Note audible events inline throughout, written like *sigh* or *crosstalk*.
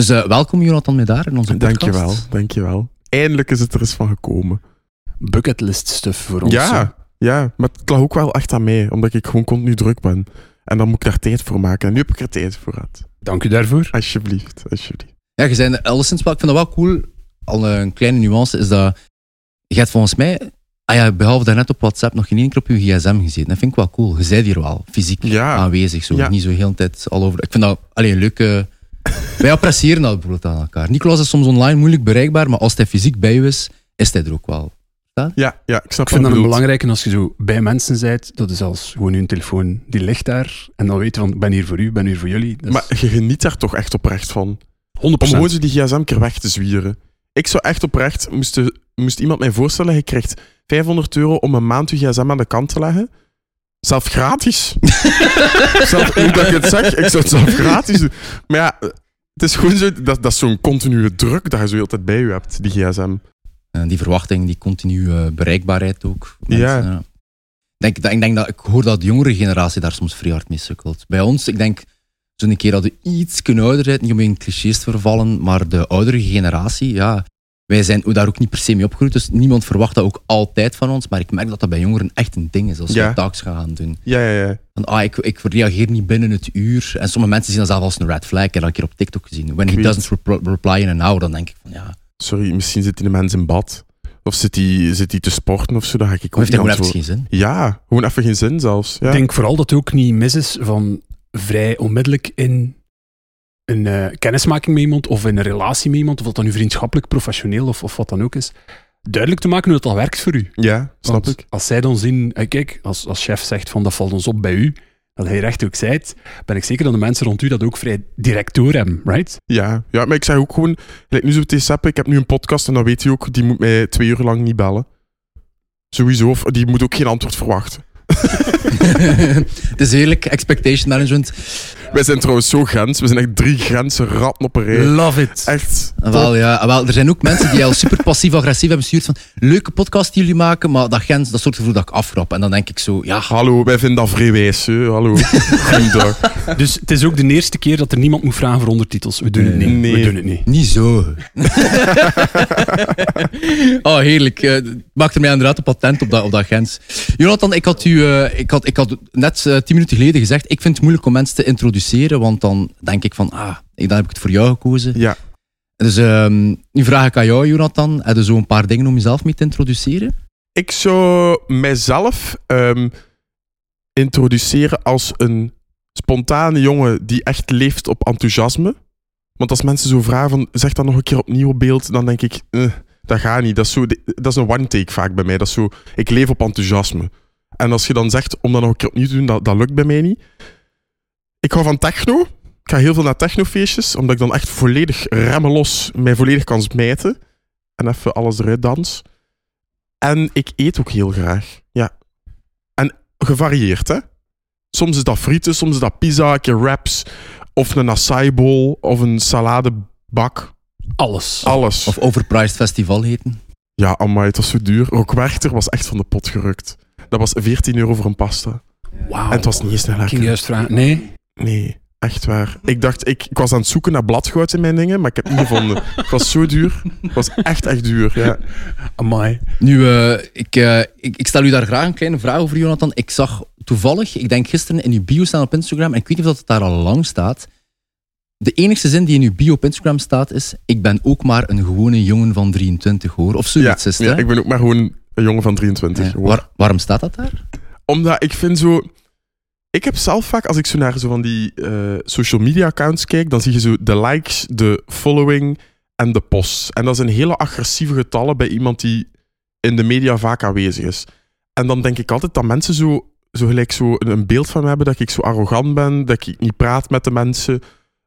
Dus eh, welkom Jonathan met daar in onze podcast. Dankjewel, dankjewel. Eindelijk is het er eens van gekomen. Bucketlist stuff voor ons. Ja, ja, maar het lag ook wel echt aan mij, omdat ik gewoon continu druk ben. En dan moet ik daar tijd voor maken. En nu heb ik er tijd voor gehad. Dank u daarvoor. Alsjeblieft, alsjeblieft. Ja, je zei alleszins wel, ik vind dat wel cool. Al een kleine nuance is dat je hebt volgens mij, ah ja, behalve daarnet op WhatsApp, nog geen één keer op je gsm gezeten. Dat vind ik wel cool. Je zei hier wel, fysiek Ja. aanwezig. Zo. Ja. Niet zo heel de tijd al over. Ik vind dat alleen leuke. Wij appreciëren dat bijvoorbeeld aan elkaar. Nicolas is soms online moeilijk bereikbaar, maar als hij fysiek bij je is, is hij er ook wel. Ja, ja, ik snap Ik vind dat een belangrijke als je zo bij mensen bent. Dat is als gewoon hun telefoon, die ligt daar. En dan weet je van, ik ben hier voor u, ik ben hier voor jullie. Is Maar je geniet daar toch echt oprecht van. 100%. Om gewoon zo die gsm keer weg te zwieren. Ik zou echt oprecht, moest, de- moest iemand mij voorstellen, je krijgt 500 euro om een maand je gsm aan de kant te leggen. Zelf gratis. *laughs* zelf, hoe dat ik het zeg, ik zou het zelf gratis doen. Maar ja, het is gewoon zo, dat, dat is zo'n continue druk dat je zo heel tijd bij je hebt, die gsm. En die verwachting, die continue bereikbaarheid ook. Ja. Ik denk, dat- ik denk dat ik hoor dat de jongere generatie daar soms vrij hard mee sukkelt. Bij ons, ik denk, zo'n keer dat we iets ouder zijn, niet om in clichés te vervallen, maar de oudere generatie, ja, wij zijn daar ook niet per se mee opgegroeid, dus niemand verwacht dat ook altijd van ons, maar ik merk dat dat bij jongeren echt een ding is, als Ja. we taaks gaan doen. Ja, ja, ja. Van, ah, ik, ik reageer niet binnen het uur. En sommige mensen zien dat zelf als een red flag. Ik heb dat een keer op TikTok gezien. When Ik he doesn't repl- reply in an hour, dan denk ik van ja, Sorry, misschien zit die de mens in bad. Of zit hij zit die te sporten of zo, dan ga ik ook heeft hij niet gewoon even geen zin. Ja, gewoon even geen zin zelfs. Ja. Ik denk vooral dat het ook niet mis is van vrij onmiddellijk in een eh, kennismaking met iemand of in een relatie met iemand, of dat dan nu vriendschappelijk, professioneel of, of wat dan ook is, duidelijk te maken hoe dat al werkt voor u. ja, snap Want ik. Als zij dan zien, eh, kijk, als, als chef zegt van dat valt ons op bij u, dat hij recht ook zijt, ben ik zeker dat de mensen rond u dat ook vrij direct doorhebben, right? Ja, ja, maar ik zeg ook gewoon, like nu zo Seppe, ik heb nu een podcast en dan weet hij ook, die moet mij twee uur lang niet bellen. Sowieso, of die moet ook geen antwoord verwachten. *laughs* het is eerlijk, expectation management. Wij zijn trouwens zo grens, we zijn echt drie grenzen ratten op een rij. Love it. Echt. En Wel, ja, en wel, er zijn ook mensen die al super passief-agressief hebben gestuurd van leuke podcast die jullie maken, maar dat gens, dat soort gevoel dat ik afrap. En dan denk ik zo, ja, Hallo, wij vinden dat vrij wijs, hè. Hallo. *laughs* Goeiedag. Dus het is ook de eerste keer dat er niemand moet vragen voor ondertitels. We doen het niet. Nee. We doen het niet. niet zo. *laughs* oh, heerlijk. Maak er mij inderdaad een patent op dat, op dat gens. Jonathan, ik had, u, eh, ik had, ik had net eh, tien minuten geleden gezegd, ik vind het moeilijk om mensen te introduceren, want dan denk ik van, ah, ik- dan heb ik het voor jou gekozen. Ja, Dus ehm, nu vraag ik aan jou, Jonathan, heb je zo een paar dingen om jezelf mee te introduceren? ik zou mijzelf ehm, introduceren als een spontane jongen die echt leeft op enthousiasme. Want als mensen zo vragen van, zeg dat nog een keer opnieuw op beeld, dan denk ik, eh, dat gaat niet. Dat is, zo, dat is een one-take vaak bij mij. Dat is zo, ik leef op enthousiasme. En als je dan zegt om dat nog een keer opnieuw te doen, dat, dat lukt bij mij niet. Ik hou van techno. Ik ga heel veel naar technofeestjes, omdat ik dan echt volledig remmelos mij volledig kan smijten. En even alles eruit dans. En ik eet ook heel graag. Ja. En gevarieerd, hè. Soms is dat frieten, soms is dat pizza, een keer wraps, of een acai bowl, of een saladebak. Alles. Alles. Of overpriced festival heten? Ja, amai, het was zo duur. Ook Werchter was echt van de pot gerukt. Dat was 14 euro voor een pasta. Wauw. En het was niet eens een Ik ging lekker. juist vragen. Nee. Nee, echt waar. Ik dacht, ik, ik was aan het zoeken naar bladgoud in mijn dingen, maar ik heb het niet gevonden. *laughs* Het was zo duur. Het was echt, echt duur, ja. Amai. Nu, eh, ik, eh, ik, ik stel u daar graag een kleine vraag over, Jonathan. Ik zag toevallig, ik denk gisteren in uw bio staan op Instagram, en ik weet niet of dat het daar al lang staat. De enigste zin die in uw bio op Instagram staat is: Ik ben ook maar een gewone jongen van 23 hoor. Of Ja, zoiets is het, ja, hè? ik ben ook maar gewoon een jongen van 23. Ja. hoor. Waar- waarom staat dat daar? Omdat ik vind zo... Ik heb zelf vaak, als ik zo naar zo van die eh, social media accounts kijk, dan zie je zo de likes, de following en de posts. En dat zijn hele agressieve getallen bij iemand die in de media vaak aanwezig is. En dan denk ik altijd dat mensen zo, zo gelijk zo een- beeld van me hebben dat ik zo arrogant ben, dat ik niet praat met de mensen.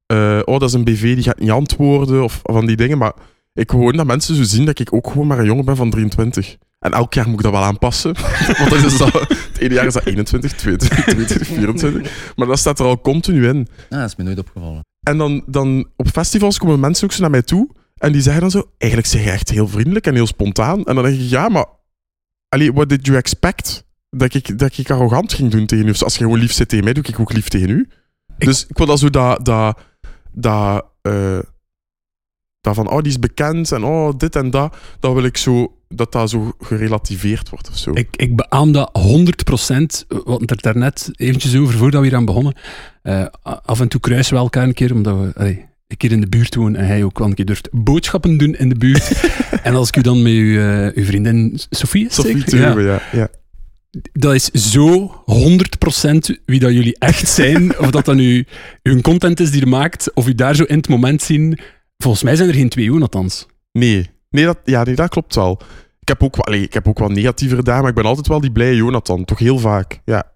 Eh, oh, dat is een BV, die gaat niet antwoorden, of van die dingen. Maar ik gewoon dat mensen zo zien dat ik ook gewoon maar een jongen ben van 23. En elk jaar moet ik dat wel aanpassen. *laughs* Want is dat, het ene jaar is dat 21, 22, 22, 24. Maar dat staat er al continu in. Ah, dat is me nooit opgevallen. En dan, dan op festivals komen mensen ook zo naar mij toe. En die zeggen dan zo, eigenlijk zeg je echt heel vriendelijk en heel spontaan. En dan denk ik, ja, maar... Allee, what did you expect? Dat ik, dat ik arrogant ging doen tegen u. Of als je gewoon lief zit tegen mij, doe ik ook lief tegen u. Ik- Dus ik wil dat zo dat... dat, dat eh, dat van, oh, die is bekend en oh, dit en dat, dat wil ik zo, dat dat zo gerelativeerd wordt of zo. Ik, ik beaam dat 100%. We hadden het er daarnet eventjes over voordat we hier aan begonnen. Eh, af en toe kruisen we elkaar een keer, omdat we allee, een keer in de buurt wonen en hij ook wel een keer durft boodschappen doen in de buurt. *laughs* en als ik u dan met uw, eh, uw vriendin Sophie, is Sophie zeker? Ja. Ja. ja. dat is zo 100% wie dat jullie echt zijn. of dat dan nu uw content is die je maakt, of u daar zo in het moment zien. Volgens mij zijn er geen twee Jonathans. Nee, nee, dat, ja, nee, dat klopt wel. Ik heb, ook allee, ik heb ook wel negatiever gedaan, maar ik ben altijd wel die blije Jonathan. Toch heel vaak. Ja.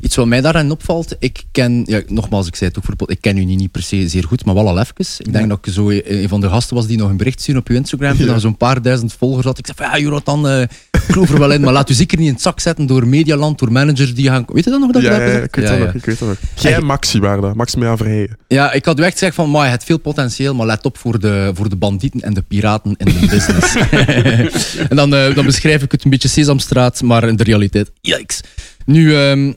Iets wat mij daarin opvalt, ik ken, ja, nogmaals, ik zei het ook voor ik ken u niet, niet per se zeer goed, maar wel al even. Ik denk dat ik zo een van de gasten was die nog een bericht stuurde op uw Instagram, toen Ja. er zo'n paar duizend volgers had. Ik zei van, ja, Jonathan, eh ik geloof er wel in, maar laat u zeker niet in het zak zetten door Medialand, door managers die gaan... Weet je dat nog? Dat ik Ja, dat ja, ik weet Ja, dat ja. nog. Ik weet dat nog. Jij Maxi waren dat. Maximiliaan Verheijen. Ja, ik had u echt gezegd van, maar je hebt veel potentieel, maar let op voor de, voor de bandieten en de piraten in de business. *laughs* *laughs* en dan, eh, dan beschrijf ik het een beetje Sesamstraat, maar in de realiteit, yikes. Nu, ehm,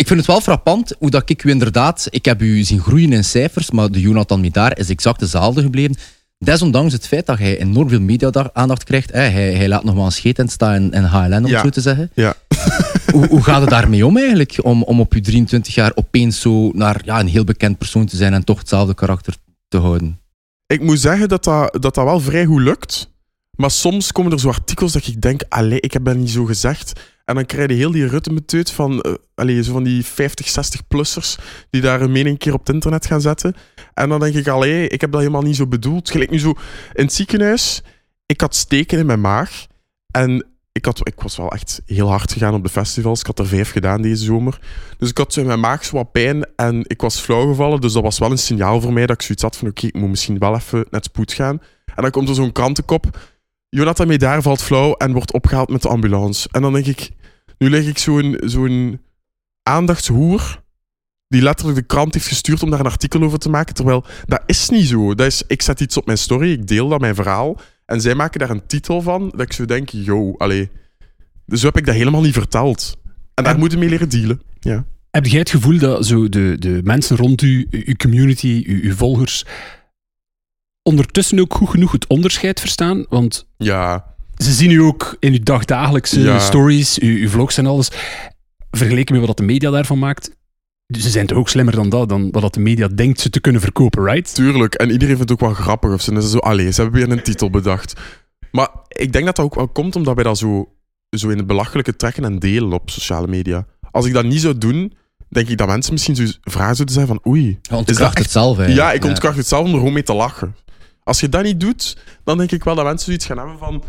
ik vind het wel frappant hoe dat ik u inderdaad, ik heb u zien groeien in cijfers, maar de Jonathan Midaar is exact dezelfde gebleven. Desondanks het feit dat hij enorm veel media-aandacht krijgt. Hè, hij, hij laat nog maar een scheet in staan in, HLN, om Ja. het zo te zeggen. Ja. *laughs* hoe, hoe gaat het daarmee om eigenlijk? Om, om op je 23 jaar opeens zo naar ja, een heel bekend persoon te zijn en toch hetzelfde karakter te houden. Ik moet zeggen dat dat, dat dat wel vrij goed lukt. Maar soms komen er zo artikels dat ik denk, allee, ik heb dat niet zo gezegd. En dan krijg je heel die ruttemeteut van, eh zo van die 50, 60-plussers die daar een mening een keer op het internet gaan zetten. En dan denk ik, allee, ik heb dat helemaal niet zo bedoeld. Gelijk nu zo in het ziekenhuis, ik had steken in mijn maag. En ik, had, ik was wel echt heel hard gegaan op de festivals. Ik had er vijf gedaan deze zomer. Dus ik had zo in mijn maag zo wat pijn en ik was flauw gevallen. Dus dat was wel een signaal voor mij dat ik zoiets had van oké, ik moet misschien wel even naar spoed gaan. En dan komt er zo'n krantenkop. Jonathan Medaar valt flauw en wordt opgehaald met de ambulance. En dan denk ik, nu leg ik zo'n zo'n aandachtshoer die letterlijk de krant heeft gestuurd om daar een artikel over te maken. Terwijl dat is niet zo. Dat is, ik zet iets op mijn story, ik deel dat mijn verhaal. En zij maken daar een titel van dat ik zo denk, yo, allee. Dus zo heb ik dat helemaal niet verteld. En daar En- moeten we mee leren dealen. Ja. Heb jij het gevoel dat zo de, de mensen rond u, uw community, uw, uw volgers, ondertussen ook goed genoeg het onderscheid verstaan? Want Ja, ze zien u ook in uw dagdagelijkse Ja. stories, uw, uw vlogs en alles. Vergeleken met wat de media daarvan maakt. Dus ze zijn toch ook slimmer dan dat, dan wat de media denkt ze te kunnen verkopen, right? tuurlijk. En iedereen vindt het ook wel grappig. Of ze dan is het zo, allee, ze hebben weer een titel bedacht. Maar ik denk dat dat ook wel komt omdat wij dat zo, zo in het belachelijke trekken en delen op sociale media. Als ik dat niet zou doen, denk ik dat mensen misschien zo vragen zouden zijn van oei. Je ontkracht echt- het zelf Ja, eigenlijk. ik ontkracht het zelf om er gewoon mee te lachen. Als je dat niet doet, dan denk ik wel dat mensen zoiets gaan hebben van...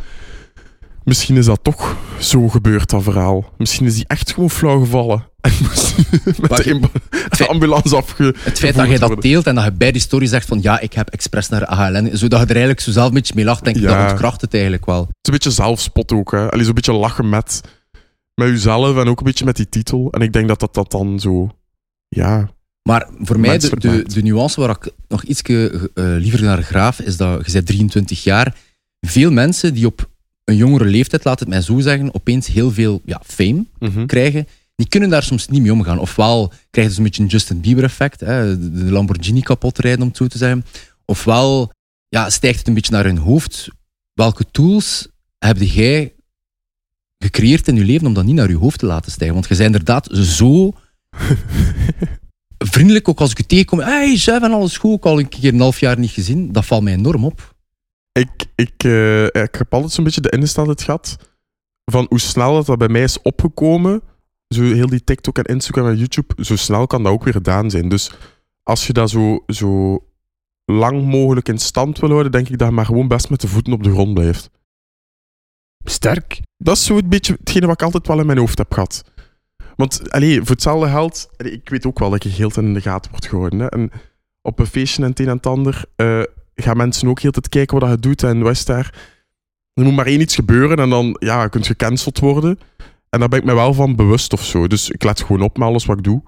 Misschien is dat toch zo gebeurd, dat verhaal. Misschien is die echt gewoon flauw gevallen. *laughs* En moest *laughs* met de, je- *laughs* de ambulance afge... Het feit dat jij dat deelt en dat je bij die story zegt van ja, ik heb expres naar AHLN, zodat je er eigenlijk zo zelf een beetje mee lacht, denk ik, Ja. dat ontkracht het eigenlijk wel. Het is een beetje zelfspot ook. Hè. Allee, zo'n beetje lachen met, met jezelf en ook een beetje met die titel. En ik denk dat dat, dat dan zo... Ja, Maar voor mij, de, de, nuance waar ik nog iets liever naar graaf, is dat je bent 23 jaar. Veel mensen die op een jongere leeftijd, laat het mij zo zeggen, opeens heel veel ja, fame mhm. krijgen, die kunnen daar soms niet mee omgaan. Ofwel krijgen ze een beetje een Justin Bieber effect, hè, de Lamborghini kapot rijden om het zo te zeggen. Ofwel ja, stijgt het een beetje naar hun hoofd. Welke tools heb jij gecreëerd in je leven om dat niet naar je hoofd te laten stijgen? Want je bent inderdaad zo *laughs* vriendelijk, ook als ik je tegenkom. Hey, chef en alles goed, ook al een keer een half jaar niet gezien. Dat valt mij enorm op. Ik, ik, eh, ik heb altijd zo'n beetje de ingesteldheid gehad van hoe snel dat, dat bij mij is opgekomen. Zo heel die TikTok en Instagram en YouTube, zo snel kan dat ook weer gedaan zijn. Dus als je dat zo, zo lang mogelijk in stand wil houden, denk ik dat je maar gewoon best met de voeten op de grond blijft. Sterk. Dat is zo een beetje hetgene wat ik altijd wel in mijn hoofd heb gehad. Want allee, voor hetzelfde geld, allee, ik weet ook wel dat je heel in de gaten wordt gehouden. Hè? En op een feestje en het een en het ander eh, gaan mensen ook heel tijd kijken wat je doet en wat is daar. Er moet maar één iets gebeuren en dan ja, kun je gecanceld worden. En daar ben ik me wel van bewust of zo. Dus ik let gewoon op met alles wat ik doe.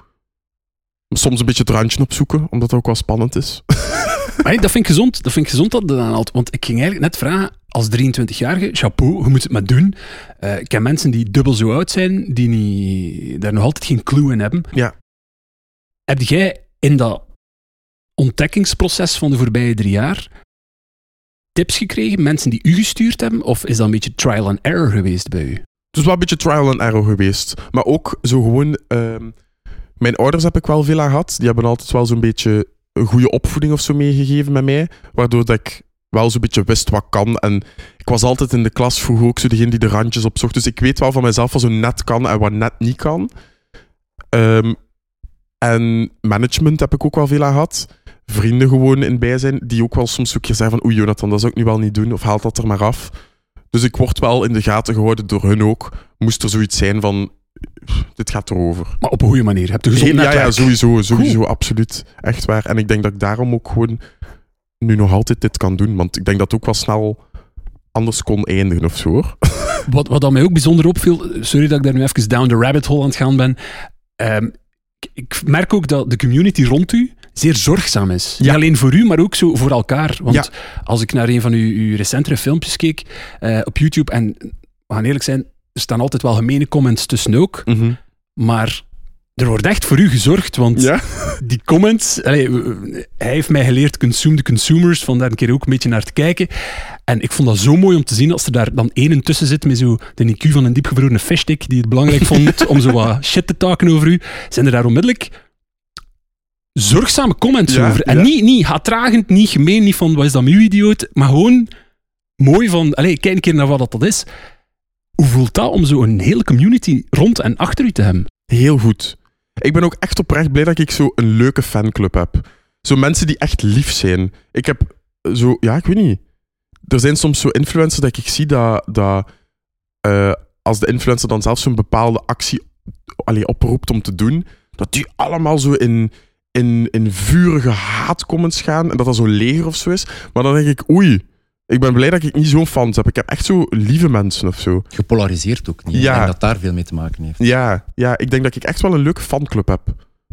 Soms een beetje het randje opzoeken, omdat het ook wel spannend is. *laughs* Maar dat vind ik gezond. Dat vind ik gezond dat dat dan altijd. Want ik ging eigenlijk net vragen, als 23-jarige, chapeau, hoe moet het maar doen? Eh, ik ken mensen die dubbel zo oud zijn, die niet, daar nog altijd geen clue in hebben. Ja. Heb jij in dat ontdekkingsproces van de voorbije drie jaar tips gekregen, mensen die u gestuurd hebben? Of is dat een beetje trial and error geweest bij u? Het is wel een beetje trial and error geweest. Maar ook zo gewoon... ehm, mijn ouders heb ik wel veel aan gehad. Die hebben altijd wel zo'n beetje een goede opvoeding of zo meegegeven met mij. Waardoor dat ik wel zo'n beetje wist wat kan. En ik was altijd in de klas vroeger ook zo degene die de randjes opzocht. Dus ik weet wel van mezelf wat zo net kan en wat net niet kan. Ehm, en management heb ik ook wel veel aan gehad. Vrienden gewoon in bijzijn, die ook wel soms een keer zeggen van oei Jonathan, dat zou ik nu wel niet doen, of haal dat er maar af. Dus ik word wel in de gaten gehouden door hun ook. Moest er zoiets zijn van, dit gaat erover. Maar op een goede manier. Heb je gezond ja, ja, sowieso, sowieso, absoluut. Echt waar. En ik denk dat ik daarom ook gewoon nu nog altijd dit kan doen. Want ik denk dat het ook wel snel anders kon eindigen of zo. hoor. *laughs* Wat, wat mij ook bijzonder opviel, sorry dat ik daar nu even down the rabbit hole aan het gaan ben. Ehm, ik merk ook dat de community rond u zeer zorgzaam is. Niet Ja. alleen voor u, maar ook zo voor elkaar. Want Ja. als ik naar een van uw, uw recentere filmpjes keek eh, op YouTube, en we gaan eerlijk zijn, er staan altijd wel gemene comments tussen ook, maar er wordt echt voor u gezorgd, want Ja? *laughs* die comments, allee, hij heeft mij geleerd consume the consumers, van daar een keer ook een beetje naar te kijken. En ik vond dat zo mooi om te zien als er daar dan één tussen zit met zo de IQ van een diepgevroren fishstick die het belangrijk vond *laughs* om zo wat shit te taken over u. Zijn er daar onmiddellijk zorgzame comments Ja, over. En ja. niet, niet haatdragend, niet gemeen, niet van wat is dat met u idioot, maar gewoon mooi van, allee, kijk een keer naar wat dat, dat is. Hoe voelt dat om zo een hele community rond en achter u te hebben? Heel goed. Ik ben ook echt oprecht blij dat ik zo een leuke fanclub heb. Zo mensen die echt lief zijn. Ik heb zo, ja, ik weet niet. Er zijn soms zo influencers dat ik zie dat, dat eh, als de influencer dan zelf zo'n bepaalde actie allee, oproept om te doen, dat die allemaal zo in, in, in vurige haatcomments gaan en dat dat zo leger of zo is. Maar dan denk ik, oei, ik ben blij dat ik niet zo'n fans heb. Ik heb echt zo lieve mensen of zo. Gepolariseerd ook niet. Ja. Ik denk dat daar veel mee te maken heeft. Ja, ja, ik denk dat ik echt wel een leuke fanclub heb.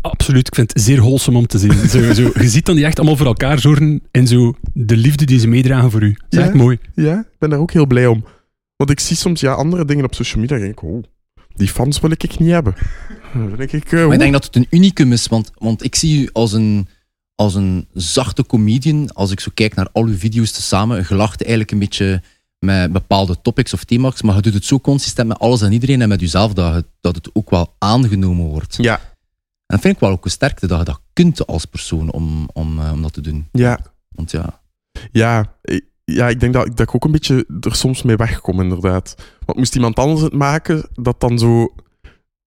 Absoluut, ik vind het zeer wholesome om te zien. Zo, zo, je ziet dan die echt allemaal voor elkaar zorgen en zo de liefde die ze meedragen voor u. Dat is Ja. echt mooi. Ja, ik ben daar ook heel blij om. Want ik zie soms ja, andere dingen op social media en denk ik, oh, die fans wil ik niet hebben. Ik, eh, Maar ik denk dat het een unicum is, want, want ik zie u als een, als een zachte comedian. Als ik zo kijk naar al uw video's tezamen, je lacht eigenlijk een beetje met bepaalde topics of thema's, maar je doet het zo consistent met alles en iedereen en met jezelf dat het, dat het ook wel aangenomen wordt. Ja, En dat vind ik wel ook een sterkte, dat je dat kunt als persoon om, om, eh, om dat te doen. ja, Want ja, ja. Ja, ik denk dat, dat ik ook een beetje er soms mee wegkom, inderdaad. Want moest iemand anders het maken, dat dan zo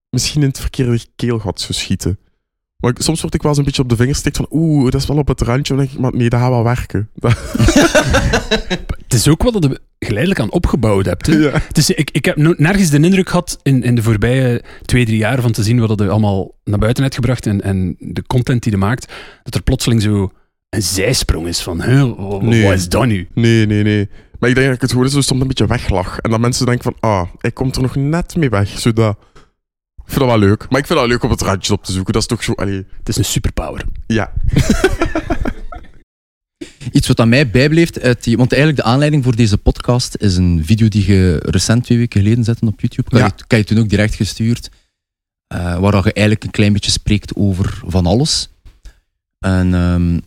misschien in het verkeerde keelgat zou schieten. Maar ik- soms word ik wel eens een beetje op de vingers gestikt van oeh, dat is wel op het randje. Dan denk ik, maar nee, dat gaat wel werken. *laughs* Dat- *laughs* Het is ook wat dat je geleidelijk aan opgebouwd hebt. Hè? ja. Het is, ik, ik heb nergens de indruk gehad in, in de voorbije twee, drie jaar van te zien wat je allemaal naar buiten hebt gebracht en, en de content die je maakt, dat er plotseling zo een zijsprong is van, hè, wa- wa- Nee. wat is dat nu? Nee, nee, nee. Maar ik denk dat ik het gewoon zo soms een beetje weglach. En dat mensen denken van, ah, hij komt er nog net mee weg. Zodat... Ik vind dat wel leuk. Maar ik vind dat leuk om het randje op te zoeken. Dat is toch zo... Allee, Het is een superpower. ja. *laughs* Iets wat aan mij bijbleeft, uit die, want eigenlijk de aanleiding voor deze podcast is een video die je recent twee weken geleden zette op YouTube. Kan, Ja. je, kan je toen ook direct gestuurd, eh, waar je eigenlijk een klein beetje spreekt over van alles. En ehm,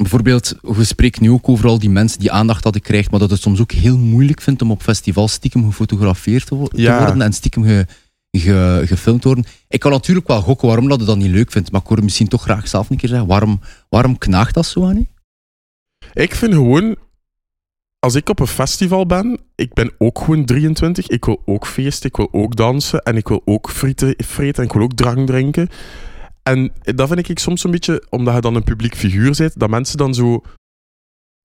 bijvoorbeeld, je spreekt nu ook over al die mensen die aandacht hadden krijgt, maar dat het soms ook heel moeilijk vindt om op festivals stiekem gefotografeerd te, Ja. worden en stiekem ge, ge- gefilmd te worden. Ik kan natuurlijk wel gokken waarom dat je dat niet leuk vindt, maar ik hoor misschien toch graag zelf een keer zeggen, waarom, waarom knaagt dat zo aan je? Ik vind gewoon... Als ik op een festival ben, ik ben ook gewoon 23. Ik wil ook feesten, ik wil ook dansen. En ik wil ook frieten, vreten en ik wil ook drank drinken. En dat vind ik soms een beetje, omdat je dan een publiek figuur bent, dat mensen dan zo...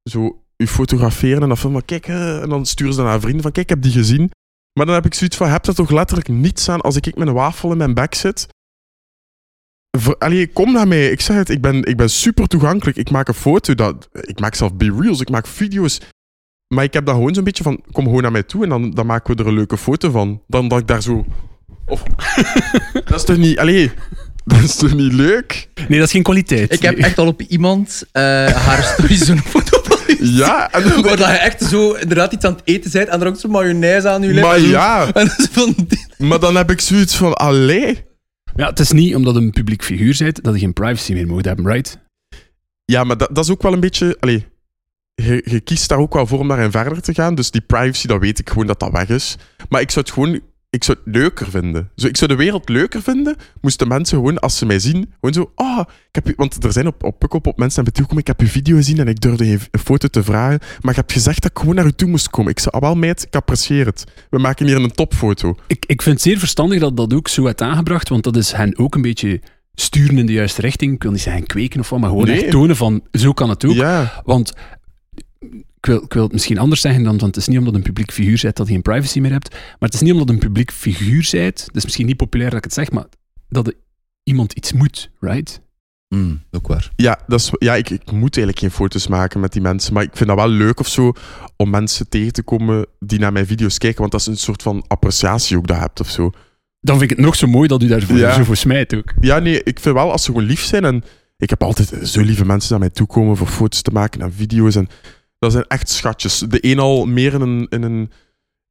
Zo u fotograferen en dan filmen, kijk, en dan sturen ze dan naar vrienden van, kijk, ik heb die gezien. Maar dan heb ik zoiets van, heb er toch letterlijk niets aan als ik met een wafel in mijn bek zit? Allee, kom naar mij. Ik zeg het, ik ben, ik ben super toegankelijk. Ik maak een foto, dat, ik maak zelf B-reels, ik maak video's. Maar ik heb dan gewoon zo'n beetje van, kom gewoon naar mij toe en dan, dan maken we er een leuke foto van. Dan dat ik daar zo... Of, *laughs* dat is toch niet... Allee, *laughs* dat is toch niet leuk? Nee, dat is geen kwaliteit. Ik heb echt al op iemand eh, haar story *laughs* zo'n foto. Ja, en dan, Waar dat je echt zo inderdaad iets aan het eten bent en er ook zo mayonaise aan je lip. maar ja, *laughs* En van, maar dan heb ik zoiets van, allee... Ja, het is niet omdat je een publiek figuur bent dat je geen privacy meer moet hebben, right? Ja, maar dat, dat is ook wel een beetje... Allee, je, je kiest daar ook wel voor om daarin verder te gaan. Dus die privacy, dat weet ik gewoon dat dat weg is. Maar ik zou het gewoon ik zou het leuker vinden. Zo, ik zou de wereld leuker vinden, moesten mensen gewoon, als ze mij zien, gewoon zo, ah, ik heb u, want er zijn op, op Pukkelpop op mensen naar me toe gekomen, ik heb je video gezien en ik durfde je een foto te vragen, maar je hebt gezegd dat ik gewoon naar u toe moest komen. Ik zei, ah, wel meid, ik apprecieer het. We maken hier een topfoto. Ik, ik vind het zeer verstandig dat dat ook zo werd aangebracht, want dat is hen ook een beetje sturen in de juiste richting. Ik wil niet zeggen kweken of wat, maar gewoon Nee. echt tonen van, zo kan het ook. Ja, Want ik wil, ik wil het misschien anders zeggen, dan, want het is niet omdat een publiek figuur bent dat je geen privacy meer hebt, maar het is niet omdat een publiek figuur bent, het is misschien niet populair dat ik het zeg, maar dat iemand iets moet, right? Mm, ook waar. ja, dat is, ja ik, ik moet eigenlijk geen foto's maken met die mensen, maar ik vind dat wel leuk of zo, om mensen tegen te komen die naar mijn video's kijken, want dat is een soort van appreciatie ook dat je hebt of zo. Dan vind ik het nog zo mooi dat u daar Ja. zo voor smijt ook. Ja, nee, ik vind wel als ze gewoon lief zijn. En ik heb altijd zo lieve mensen naar mij toe komen voor foto's te maken en video's. En dat zijn echt schatjes. De een al meer in een, in een,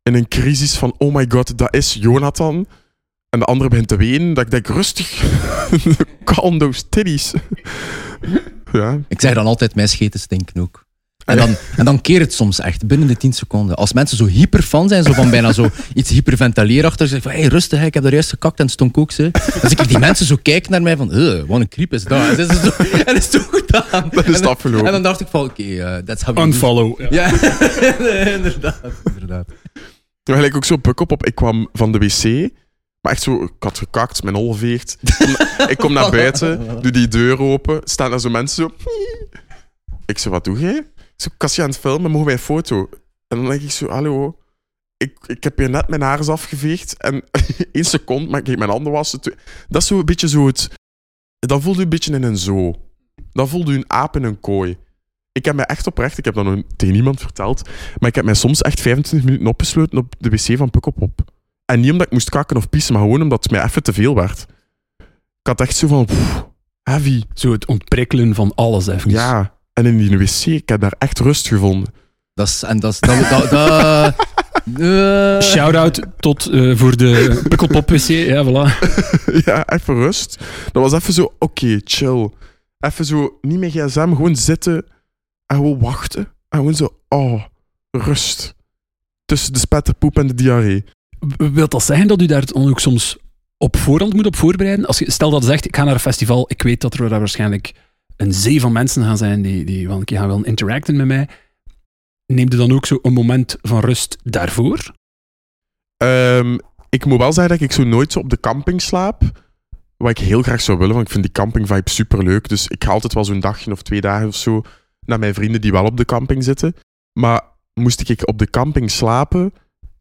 in een crisis van: oh my god, dat is Jonathan. En de andere begint te wenen. Dat ik denk: rustig, *laughs* calm those titties. *laughs* ja, Ik zeg dan altijd, mijn scheten stinken ook. En dan, en dan keer het soms echt, binnen de 10 seconden. Als mensen zo hyperfan zijn, zo van bijna zo iets hyperventileren zeg van, hey, rustig, ik heb daar juist gekakt en het stonk ook. Ze. Dan zie ik die mensen zo kijken naar mij van, "Ugh, wat een creep is dat. En, het is zo, en het is zo gedaan. Dat is en, dan- afgelopen. En dan dacht ik van, oké, eh, that's how we do it. Unfollow. Ja. Ja, *laughs* inderdaad. inderdaad. Toen gelijk ook zo puk op. Ik kwam van de wc. Maar echt zo, ik had gekakt, mijn hol veegt. Ik kom, naar buiten, doe die deur open. Staan er zo mensen zo. *laughs* Ik zeg, wat doe jij? Zeg, Cassie aan het filmen, mogen wij een foto? En dan denk ik zo, hallo. Ik, ik heb hier net mijn haar eens afgeveegd. En *laughs* één seconde, maar ik ging mijn handen wassen. Dat is zo een beetje zo het... Dan voelde je een beetje in een zoo. Dan voelde je een aap in een kooi. Ik heb mij echt oprecht, ik heb dat nog tegen niemand verteld, maar ik heb mij soms echt 25 minuten opgesloten op de wc van Pukkelpop. En niet omdat ik moest kakken of pissen, maar gewoon omdat het mij even te veel werd. Ik had echt zo van, pff, heavy. Zo het ontprikkelen van alles even. Ja, en in die wc, ik heb daar echt rust gevonden. Dat is, en dat is, dat, dat, dat, *laughs* eh, Shout-out tot eh, voor de Pukkelpop WC. Ja, voilà. *laughs* ja, even rust. Dat was even zo, oké, chill. Even zo, niet meer gsm, gewoon zitten en gewoon wachten. En gewoon zo, oh, rust. Tussen de spetterpoep en de diarree. Wilt dat zeggen dat u daar dan ook soms op voorhand moet op voorbereiden? Als je, stel dat je zegt, ik ga naar een festival, ik weet dat er daar waarschijnlijk een zee van mensen gaan zijn die, die wel een keer gaan willen interacten met mij. Neem je dan ook zo een moment van rust daarvoor? Ehm, ik moet wel zeggen dat ik zo nooit zo op de camping slaap. Wat ik heel graag zou willen, want ik vind die camping-vibe super leuk. Dus ik ga altijd wel zo'n dagje of twee dagen of zo naar mijn vrienden die wel op de camping zitten. Maar moest ik op de camping slapen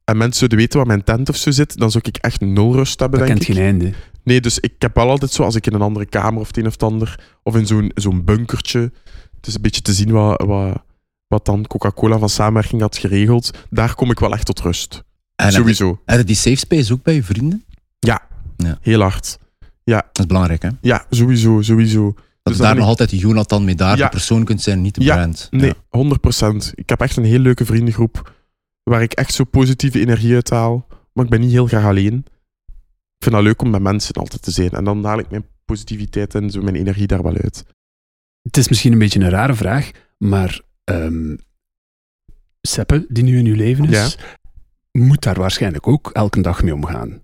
en mensen zouden weten waar mijn tent of zo zit, dan zou ik echt nul rust hebben, Dat denk kent ik. geen einde. Nee, dus ik heb wel altijd zo, als ik in een andere kamer of het een of het ander, of in zo'n zo'n bunkertje, het is een beetje te zien wat, wat, wat dan Coca-Cola van samenwerking had geregeld, daar kom ik wel echt tot rust. en Sowieso. heb je die safe space ook bij je vrienden? Heel hard. Dat is belangrijk, hè? Ja, sowieso, sowieso. Dat Dus je daar nog altijd Jonathan mee daar Ja. de persoon kunt zijn, niet de Ja. brand. Nee, 100%. Ik heb echt een heel leuke vriendengroep waar ik echt zo positieve energie uit haal. Maar ik ben niet heel graag alleen. Ik vind het leuk om met mensen altijd te zijn. En dan haal ik mijn positiviteit en zo mijn energie daar wel uit. Het is misschien een beetje een rare vraag, maar ehm Seppe, die nu in uw leven is, moet daar waarschijnlijk ook elke dag mee omgaan.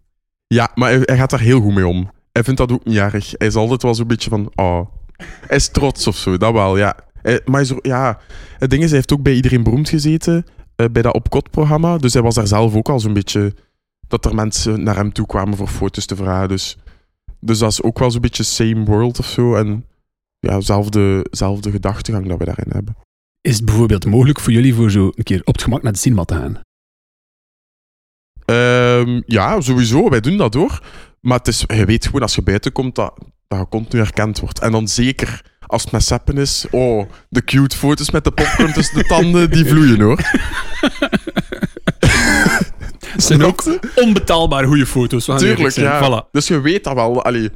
Ja, maar hij, hij gaat daar heel goed mee om. Hij vindt dat ook niet erg. Hij is altijd wel zo'n beetje van, oh, hij is trots of zo, dat wel, ja. Hij- maar hij is, ja, het ding is, hij heeft ook bij Iedereen Beroemd gezeten, bij dat Opkot-programma. Dus hij was daar zelf ook al zo'n beetje, dat er mensen naar hem toe kwamen voor foto's te vragen. Dus, dus dat is ook wel zo'n beetje same world of zo. En ja, zelfde, zelfde gedachtegang dat we daarin hebben. Is het bijvoorbeeld mogelijk voor jullie voor zo een keer op het gemak naar de cinema te gaan? Ehm, ja, sowieso. Wij doen dat hoor. Maar het is, je weet gewoon als je buiten komt dat, dat je continu herkend wordt. En dan zeker als het met seppen is. Oh, de cute foto's met de popcorn tussen de tanden, die vloeien hoor. *laughs* Het zijn ook onbetaalbaar goede foto's. Tuurlijk, ja. Voilà. Dus je weet dat wel. Allee,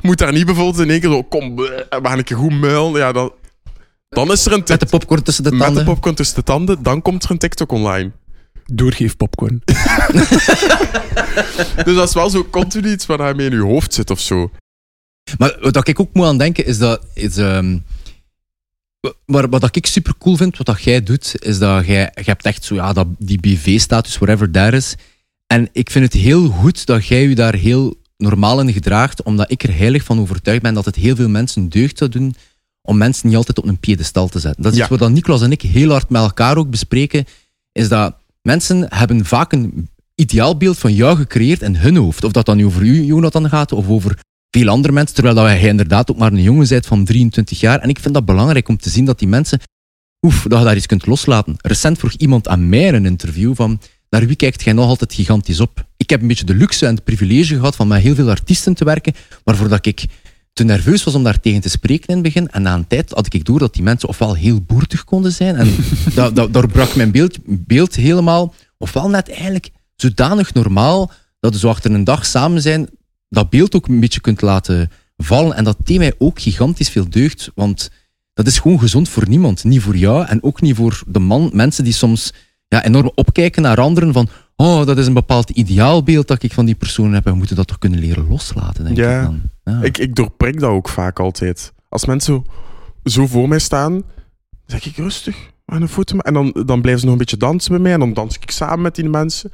moet daar niet bijvoorbeeld in één keer zo, kom, bleh, we gaan een keer goed muilen. Ja, dan, dan is er een Met de popcorn tussen de met tanden. de popcorn tussen de tanden, dan komt er een TikTok online. Doorgeef popcorn. *laughs* Dus dat is wel zo continu iets waar hij mee in je hoofd zit of zo. Maar wat ik ook moet aan denken is dat is, Maar wat ik super cool vind, wat dat jij doet, is dat jij, jij hebt echt zo, ja, dat, die BV-status, whatever daar is. En ik vind het heel goed dat jij je daar heel normaal in gedraagt, omdat ik er heilig van overtuigd ben dat het heel veel mensen deugd zou doen om mensen niet altijd op een piedestal te zetten. Dat is Ja. wat dan Niklas en ik heel hard met elkaar ook bespreken, is dat mensen hebben vaak een ideaalbeeld van jou gecreëerd in hun hoofd. Of dat dan nu over u, Jonathan, gaat, of over veel andere mensen, terwijl dat jij inderdaad ook maar een jongen bent van 23 jaar. En ik vind dat belangrijk om te zien dat die mensen, oef, dat je daar iets kunt loslaten. Recent vroeg iemand aan mij in een interview van, naar wie kijkt jij nog altijd gigantisch op? Ik heb een beetje de luxe en het privilege gehad van met heel veel artiesten te werken, maar voordat ik te nerveus was om daar tegen te spreken in het begin. En na een tijd had ik door dat die mensen ofwel heel boertig konden zijn, en *laughs* dat, dat, daar brak mijn beeld, beeld helemaal, ofwel net eigenlijk zodanig normaal dat we zo achter een dag samen zijn, dat beeld ook een beetje kunt laten vallen. En dat deed mij ook gigantisch veel deugd, want dat is gewoon gezond voor niemand. Niet voor jou en ook niet voor de man, mensen die soms ja, enorm opkijken naar anderen van oh, dat is een bepaald ideaalbeeld dat ik van die persoon heb en we moeten dat toch kunnen leren loslaten, denk Ja. ik dan. Ja. Ik, ik doorprik dat ook vaak altijd. Als mensen zo, voor mij staan, zeg ik rustig, we gaan een foto. En dan, dan blijven ze nog een beetje dansen met mij. En dan dans ik samen met die mensen.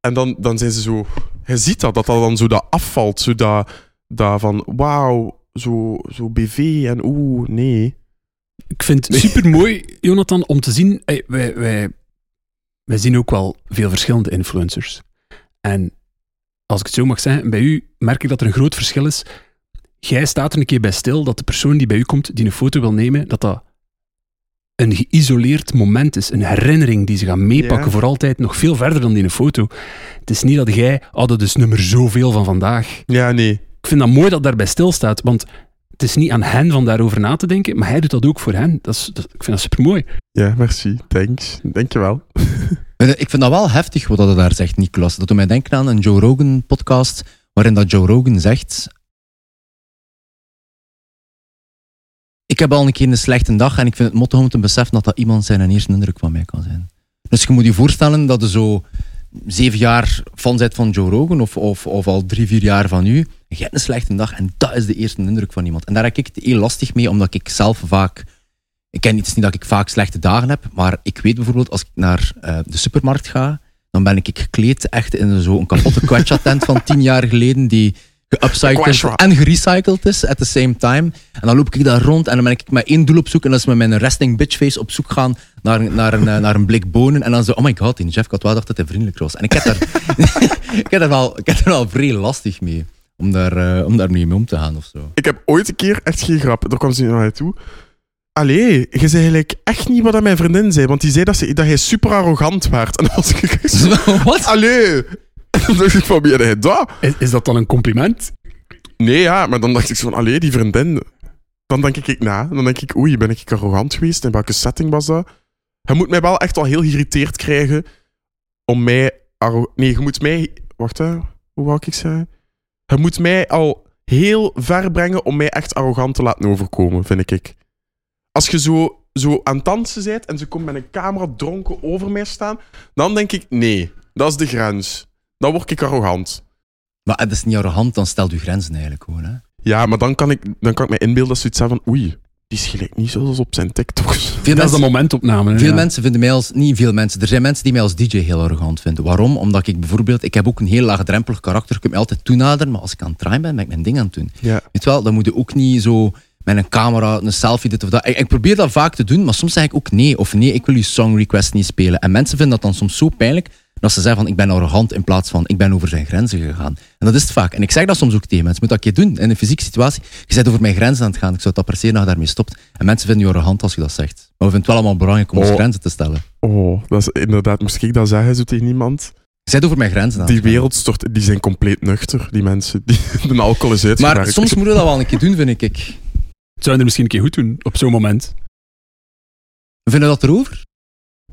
En dan, dan zijn ze zo... Je ziet dat, dat dat dan zo dat afvalt. Zo dat, dat van, wauw, zo, zo BV en oeh, nee. Ik vind het super mooi, Jonathan, om te zien. Hey, wij, wij, wij zien ook wel veel verschillende influencers. En als ik het zo mag zeggen, bij u merk ik dat er een groot verschil is. Jij staat er een keer bij stil dat de persoon die bij u komt, die een foto wil nemen, dat dat een geïsoleerd moment is. Een herinnering die ze gaan meepakken Ja. voor altijd, nog veel verder dan die een foto. Het is niet dat jij, oh, dat is nummer zoveel van vandaag. Ja, nee. Ik vind dat mooi dat daarbij stilstaat, want het is niet aan hen van daarover na te denken, maar hij doet dat ook voor hen. Dat is, dat, ik vind dat super mooi. Ja, merci. Thanks. Dankjewel. *laughs* Eh, Ik vind dat wel heftig wat dat daar zegt, Niklas. Dat doet mij denken aan een Joe Rogan podcast, waarin dat Joe Rogan zegt... Ik heb al een keer een slechte dag en ik vind het motto om te beseffen dat dat iemand zijn eerste indruk van mij kan zijn. Dus je moet je voorstellen dat je zo zeven jaar fan bent van Joe Rogan of, of, of al drie, vier jaar van u. Je hebt een slechte dag en dat is de eerste indruk van iemand. En daar heb ik het heel lastig mee, omdat ik zelf vaak... Ik ken iets niet dat ik vaak slechte dagen heb, maar ik weet bijvoorbeeld als ik naar eh, de supermarkt ga, dan ben ik gekleed echt in zo'n kapotte *laughs* Quetcha-tent van tien jaar geleden die geupcycled en gerecycled is at the same time. En dan loop ik daar rond en dan ben ik met één doel op zoek en dat is met mijn resting bitch face op zoek gaan naar, naar, een, eh, naar een blik bonen en dan zo, oh my god, die Jeff, ik had wel gedacht dat hij vriendelijk was. En ik heb daar, *laughs* ik heb daar, wel, ik heb daar wel vrij lastig mee, om daar, eh, om daar mee om te gaan of zo. Ik heb ooit een keer, echt geen grap, daar kwam ze naar mij toe. Allee, je zei eigenlijk echt niet wat mijn vriendin zei, want die zei dat, ze, dat hij super arrogant werd. En dan was ik *laughs* Wat? allee. *laughs* Dacht ik van, wie heb jij dat? Is, is dat dan een compliment? Nee, ja, maar dan dacht ik zo van, allee, die vriendin. Dan denk ik na, dan denk ik, oei, ben ik arrogant geweest? In welke setting was dat? Je moet mij wel echt al heel geïrriteerd krijgen om mij... Nee, je moet mij... Wacht, hè. Hoe wou ik zeggen? Je moet mij al heel ver brengen om mij echt arrogant te laten overkomen, vind ik. Als je zo, zo aan het dansen bent en ze komt met een camera dronken over mij staan, dan denk ik, nee, dat is de grens. Dan word ik arrogant. Maar het is niet arrogant, dan stelt u grenzen eigenlijk gewoon. Hè? Ja, maar dan kan ik, dan kan ik me inbeelden dat ze iets hebben van oei, die is gelijk niet zoals op zijn TikToks. Veel, Dat is de momentopname. hè, veel ja. mensen vinden mij als... Niet veel mensen. Er zijn mensen die mij als DJ heel arrogant vinden. Waarom? Omdat ik bijvoorbeeld... Ik heb ook een heel laagdrempelig karakter. Ik kan me altijd toenaderen, maar als ik aan het draaien ben, ben ik mijn ding aan het doen. Ja. Weet wel, dan moet je ook niet zo met een camera een selfie dit of dat. Ik, ik probeer dat vaak te doen, maar soms zeg ik ook nee. Of nee, ik wil je song request niet spelen. En mensen vinden dat dan soms zo pijnlijk dat ze zeggen van ik ben arrogant in plaats van ik ben over zijn grenzen gegaan. En dat is het vaak. En ik zeg dat soms ook tegen mensen. Je moet dat een keer doen in een fysieke situatie. Je bent over mijn grenzen aan het gaan. Ik zou het appreciëren dat je daarmee stopt. En mensen vinden je arrogant als je dat zegt. Maar we vinden het wel allemaal belangrijk om onze Oh. grenzen te stellen. Oh, dat is inderdaad, moest ik dat zeggen zo tegen iemand? Je bent over mijn grenzen aan Die het gaan. wereld stort, die zijn compleet nuchter, die mensen. Die, *laughs* de alcohol is. Maar soms moet je dat wel een keer doen, vind ik. Zou je er misschien een keer goed doen op zo'n moment? Vinden we dat erover?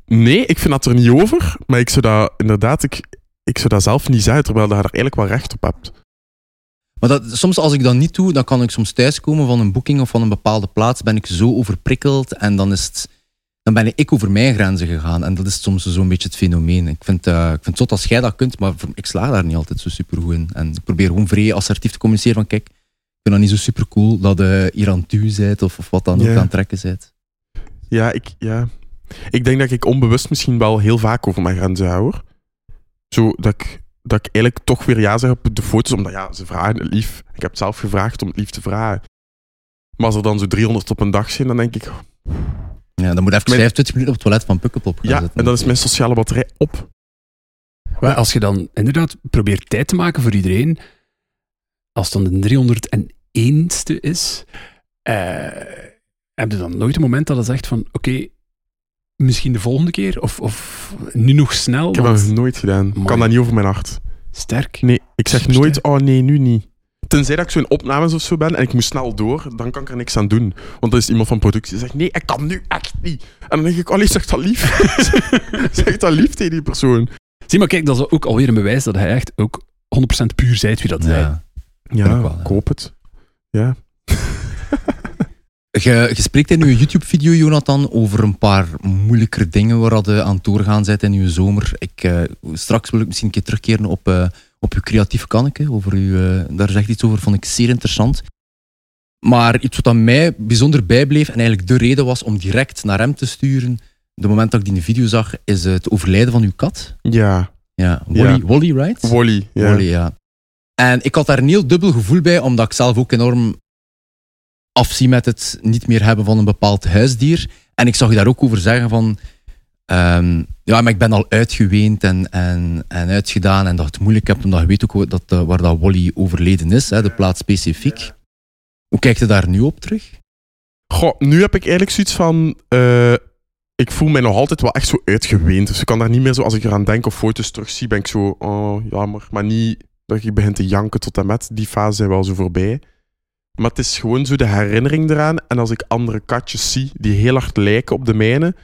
Nee, ik vind dat er niet over. Maar ik zou dat inderdaad, ik, ik zou dat zelf niet zeggen, terwijl je daar eigenlijk wel recht op hebt. Maar dat, soms als ik dat niet doe, dan kan ik soms thuiskomen van een boeking of van een bepaalde plaats, ben ik zo overprikkeld en dan, is het, dan ben ik over mijn grenzen gegaan. En dat is soms zo'n beetje het fenomeen. Ik vind, eh, ik vind het zot als jij dat kunt, maar ik slaag daar niet altijd zo super goed in. En ik probeer gewoon vrij assertief te communiceren van kijk, ik vind dat niet zo super cool dat je hier aan het bent of, of wat dan ook aan het trekken bent. Ja, ik, ja. Ik denk dat ik onbewust misschien wel heel vaak over mijn grenzen hou. hoor. Zo dat ik, dat ik eigenlijk toch weer ja zeg op de foto's, omdat ja, ze vragen het lief. Ik heb het zelf gevraagd om het lief te vragen. Maar als er dan zo 300 op een dag zijn, dan denk ik, Ja, dan moet even Mijn- 25 minuten op het toilet van Pukkelpop gaan ja, zitten. en dan is mijn sociale batterij op. Maar als je dan inderdaad probeert tijd te maken voor iedereen, als het dan de 301ste is, eh, heb je dan nooit een moment dat je zegt van, oké, misschien de volgende keer, of, of nu nog snel, Ik heb want- dat nooit gedaan. Ik kan dat niet over mijn hart. sterk. Nee, ik zeg Supersterk. nooit, oh nee, nu niet. Tenzij dat ik zo in opnames of zo ben en ik moet snel door, dan kan ik er niks aan doen. Want dan is iemand van productie die zegt, nee, ik kan nu echt niet. En dan denk ik, allee, zeg dat lief. *laughs* zeg dat lief tegen die persoon. Zie maar, kijk, dat is ook alweer een bewijs dat hij echt ook 100% puur zijt wie dat zei. Ja. Wel, ja. koop het. Ja. Je, je spreekt in je YouTube-video, Jonathan, over een paar moeilijker dingen waar je aan het doorgaan bent in je zomer. Ik, eh, straks wil ik misschien een keer terugkeren op, eh, op je creatieve kanneke. Over uw, eh, daar zegt iets over, vond ik zeer interessant. Maar iets wat aan mij bijzonder bijbleef en eigenlijk de reden was om direct naar hem te sturen, de moment dat ik die video zag, is het overlijden van uw kat. Ja, Ja, Wally, Ja. Wally right? Wally. Ja. Wally, ja. En ik had daar een heel dubbel gevoel bij, omdat ik zelf ook enorm afzie met het niet meer hebben van een bepaald huisdier. En ik zag je daar ook over zeggen van... ehm, ja, maar ik ben al uitgeweend en, en, en uitgedaan en dat het moeilijk hebt, omdat je weet ook dat, eh, waar dat Wally overleden is, hè, de plaats specifiek. Hoe kijkt je daar nu op terug? Goh, nu heb ik eigenlijk zoiets van... eh, ik voel mij nog altijd wel echt zo uitgeweend. Dus ik kan daar niet meer zo... Als ik eraan denk of foto's terugzie, ben ik zo... Oh, jammer. Maar niet dat ik begin te janken tot en met. Die fase zijn wel zo voorbij. Maar het is gewoon zo de herinnering eraan. En als ik andere katjes zie die heel hard lijken op de mijne,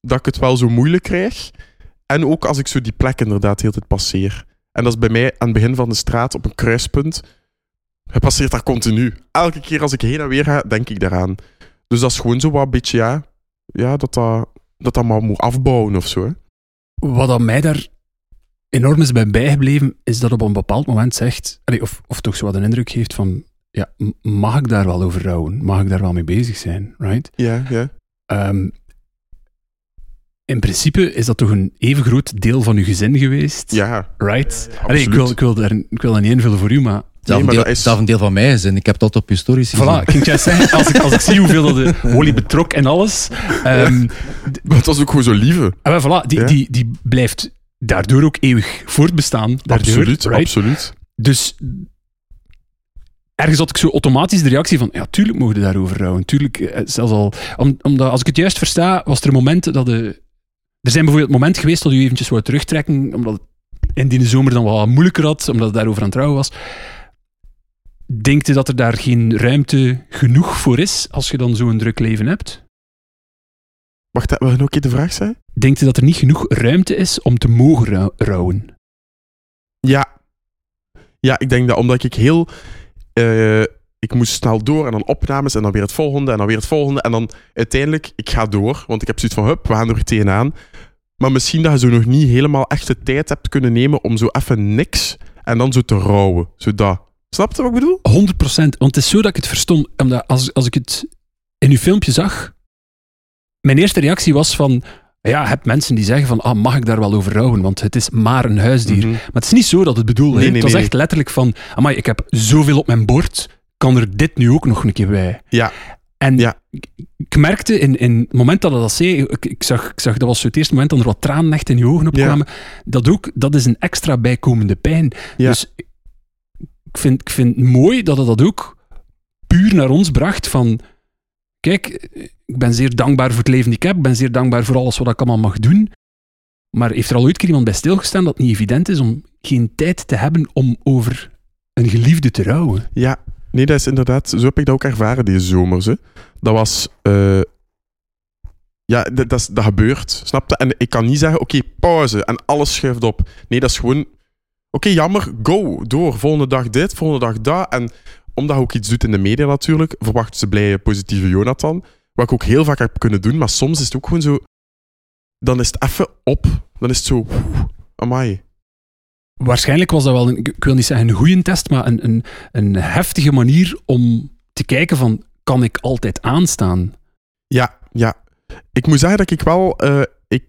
dat ik het wel zo moeilijk krijg. En ook als ik zo die plek inderdaad heel tijd passeer. En dat is bij mij aan het begin van de straat op een kruispunt. Hij passeert daar continu. Elke keer als ik heen en weer ga, denk ik daaraan. Dus dat is gewoon zo wat beetje, ja, ja dat, dat, dat maar moet afbouwen of zo. Hè. Wat aan mij daar enorm is bij bijgebleven, is dat op een bepaald moment zegt, of, of toch zo wat een indruk geeft van, ja, mag ik daar wel over rouwen? Mag ik daar wel mee bezig zijn? Right? Ja, ja. Ehm, in principe is dat toch een even groot deel van uw gezin geweest? Ja, Right? Ja, Allee, ik, wil, ik, wil daar, ik wil dat niet invullen voor u, maar... Zelf, een, deel, dat is- zelf een deel van mij gezin. Ik heb dat op je stories gezien. Voilà, ik ging juist zeggen, als ik, als ik zie hoeveel dat de Wally betrok en alles, ehm, maar het was ook gewoon zo lieve. en wel, voilà, die, Ja. die, die blijft daardoor ook eeuwig voortbestaan. Daardoor, absoluut, right? absoluut. Dus ergens had ik zo automatisch de reactie van, ja, tuurlijk mogen we daarover rouwen. Tuurlijk, eh, zelfs al... Om, omdat, als ik het juist versta, was er een moment dat de... Er zijn bijvoorbeeld momenten geweest dat u eventjes wou terugtrekken, omdat het in die zomer dan wel wat moeilijker had, omdat het daarover aan het rouwen was. Denkt u dat er daar geen ruimte genoeg voor is, als je dan zo'n druk leven hebt? Wacht, we nog een keer de vraag zijn? Denkt u dat er niet genoeg ruimte is om te mogen rou- rouwen? Ja. Ja, ik denk dat omdat ik heel... eh, ik moest snel door en dan opnames en dan weer het volgende en dan weer het volgende. En dan uiteindelijk, ik ga door, want ik heb zoiets van, hup, we gaan er tegenaan. Maar misschien dat je zo nog niet helemaal echt de tijd hebt kunnen nemen om zo even niks en dan zo te rouwen. Zo. Snap je wat ik bedoel? 100% Want het is zo dat ik het verstond. Omdat als, als ik het in uw filmpje zag, mijn eerste reactie was van. Ja, je hebt mensen die zeggen van, ah, mag ik daar wel over rouwen? Want het is maar een huisdier. Mhm. Maar het is niet zo dat het bedoelde. Nee, hè. nee, het was nee. echt letterlijk van, amai, ik heb zoveel op mijn bord, kan er dit nu ook nog een keer bij? Ja. En Ja. ik, merkte in, in het moment dat dat zei, ik, ik, zag, ik zag, dat was zo het eerste moment dat er wat tranen echt in je ogen opkwamen, dat ook, dat is een extra bijkomende pijn. Ja. Dus ik vind, ik vind het mooi dat hij dat ook puur naar ons bracht van, kijk, ik ben zeer dankbaar voor het leven die ik heb, ik ben zeer dankbaar voor alles wat ik allemaal mag doen, maar heeft er al ooit iemand bij stilgestaan dat het niet evident is om geen tijd te hebben om over een geliefde te rouwen? Ja, nee, dat is inderdaad... Zo heb ik dat ook ervaren deze zomers. Hè. Dat was... eh, ja, dat, dat, dat gebeurt, snap je? En ik kan niet zeggen, oké, pauze en alles schuift op. Nee, dat is gewoon... Oké, jammer, go, door. Volgende dag dit, volgende dag dat. En omdat je ook iets doet in de media natuurlijk, verwachten ze blije, positieve Jonathan. Wat ik ook heel vaak heb kunnen doen, maar soms is het ook gewoon zo... Dan is het even op. Dan is het zo... Amai. Waarschijnlijk was dat wel, een, ik ik wil niet zeggen een goede test, maar een, een, een heftige manier om te kijken van, kan ik altijd aanstaan? Ja, ja. Ik moet zeggen dat ik wel... eh, ik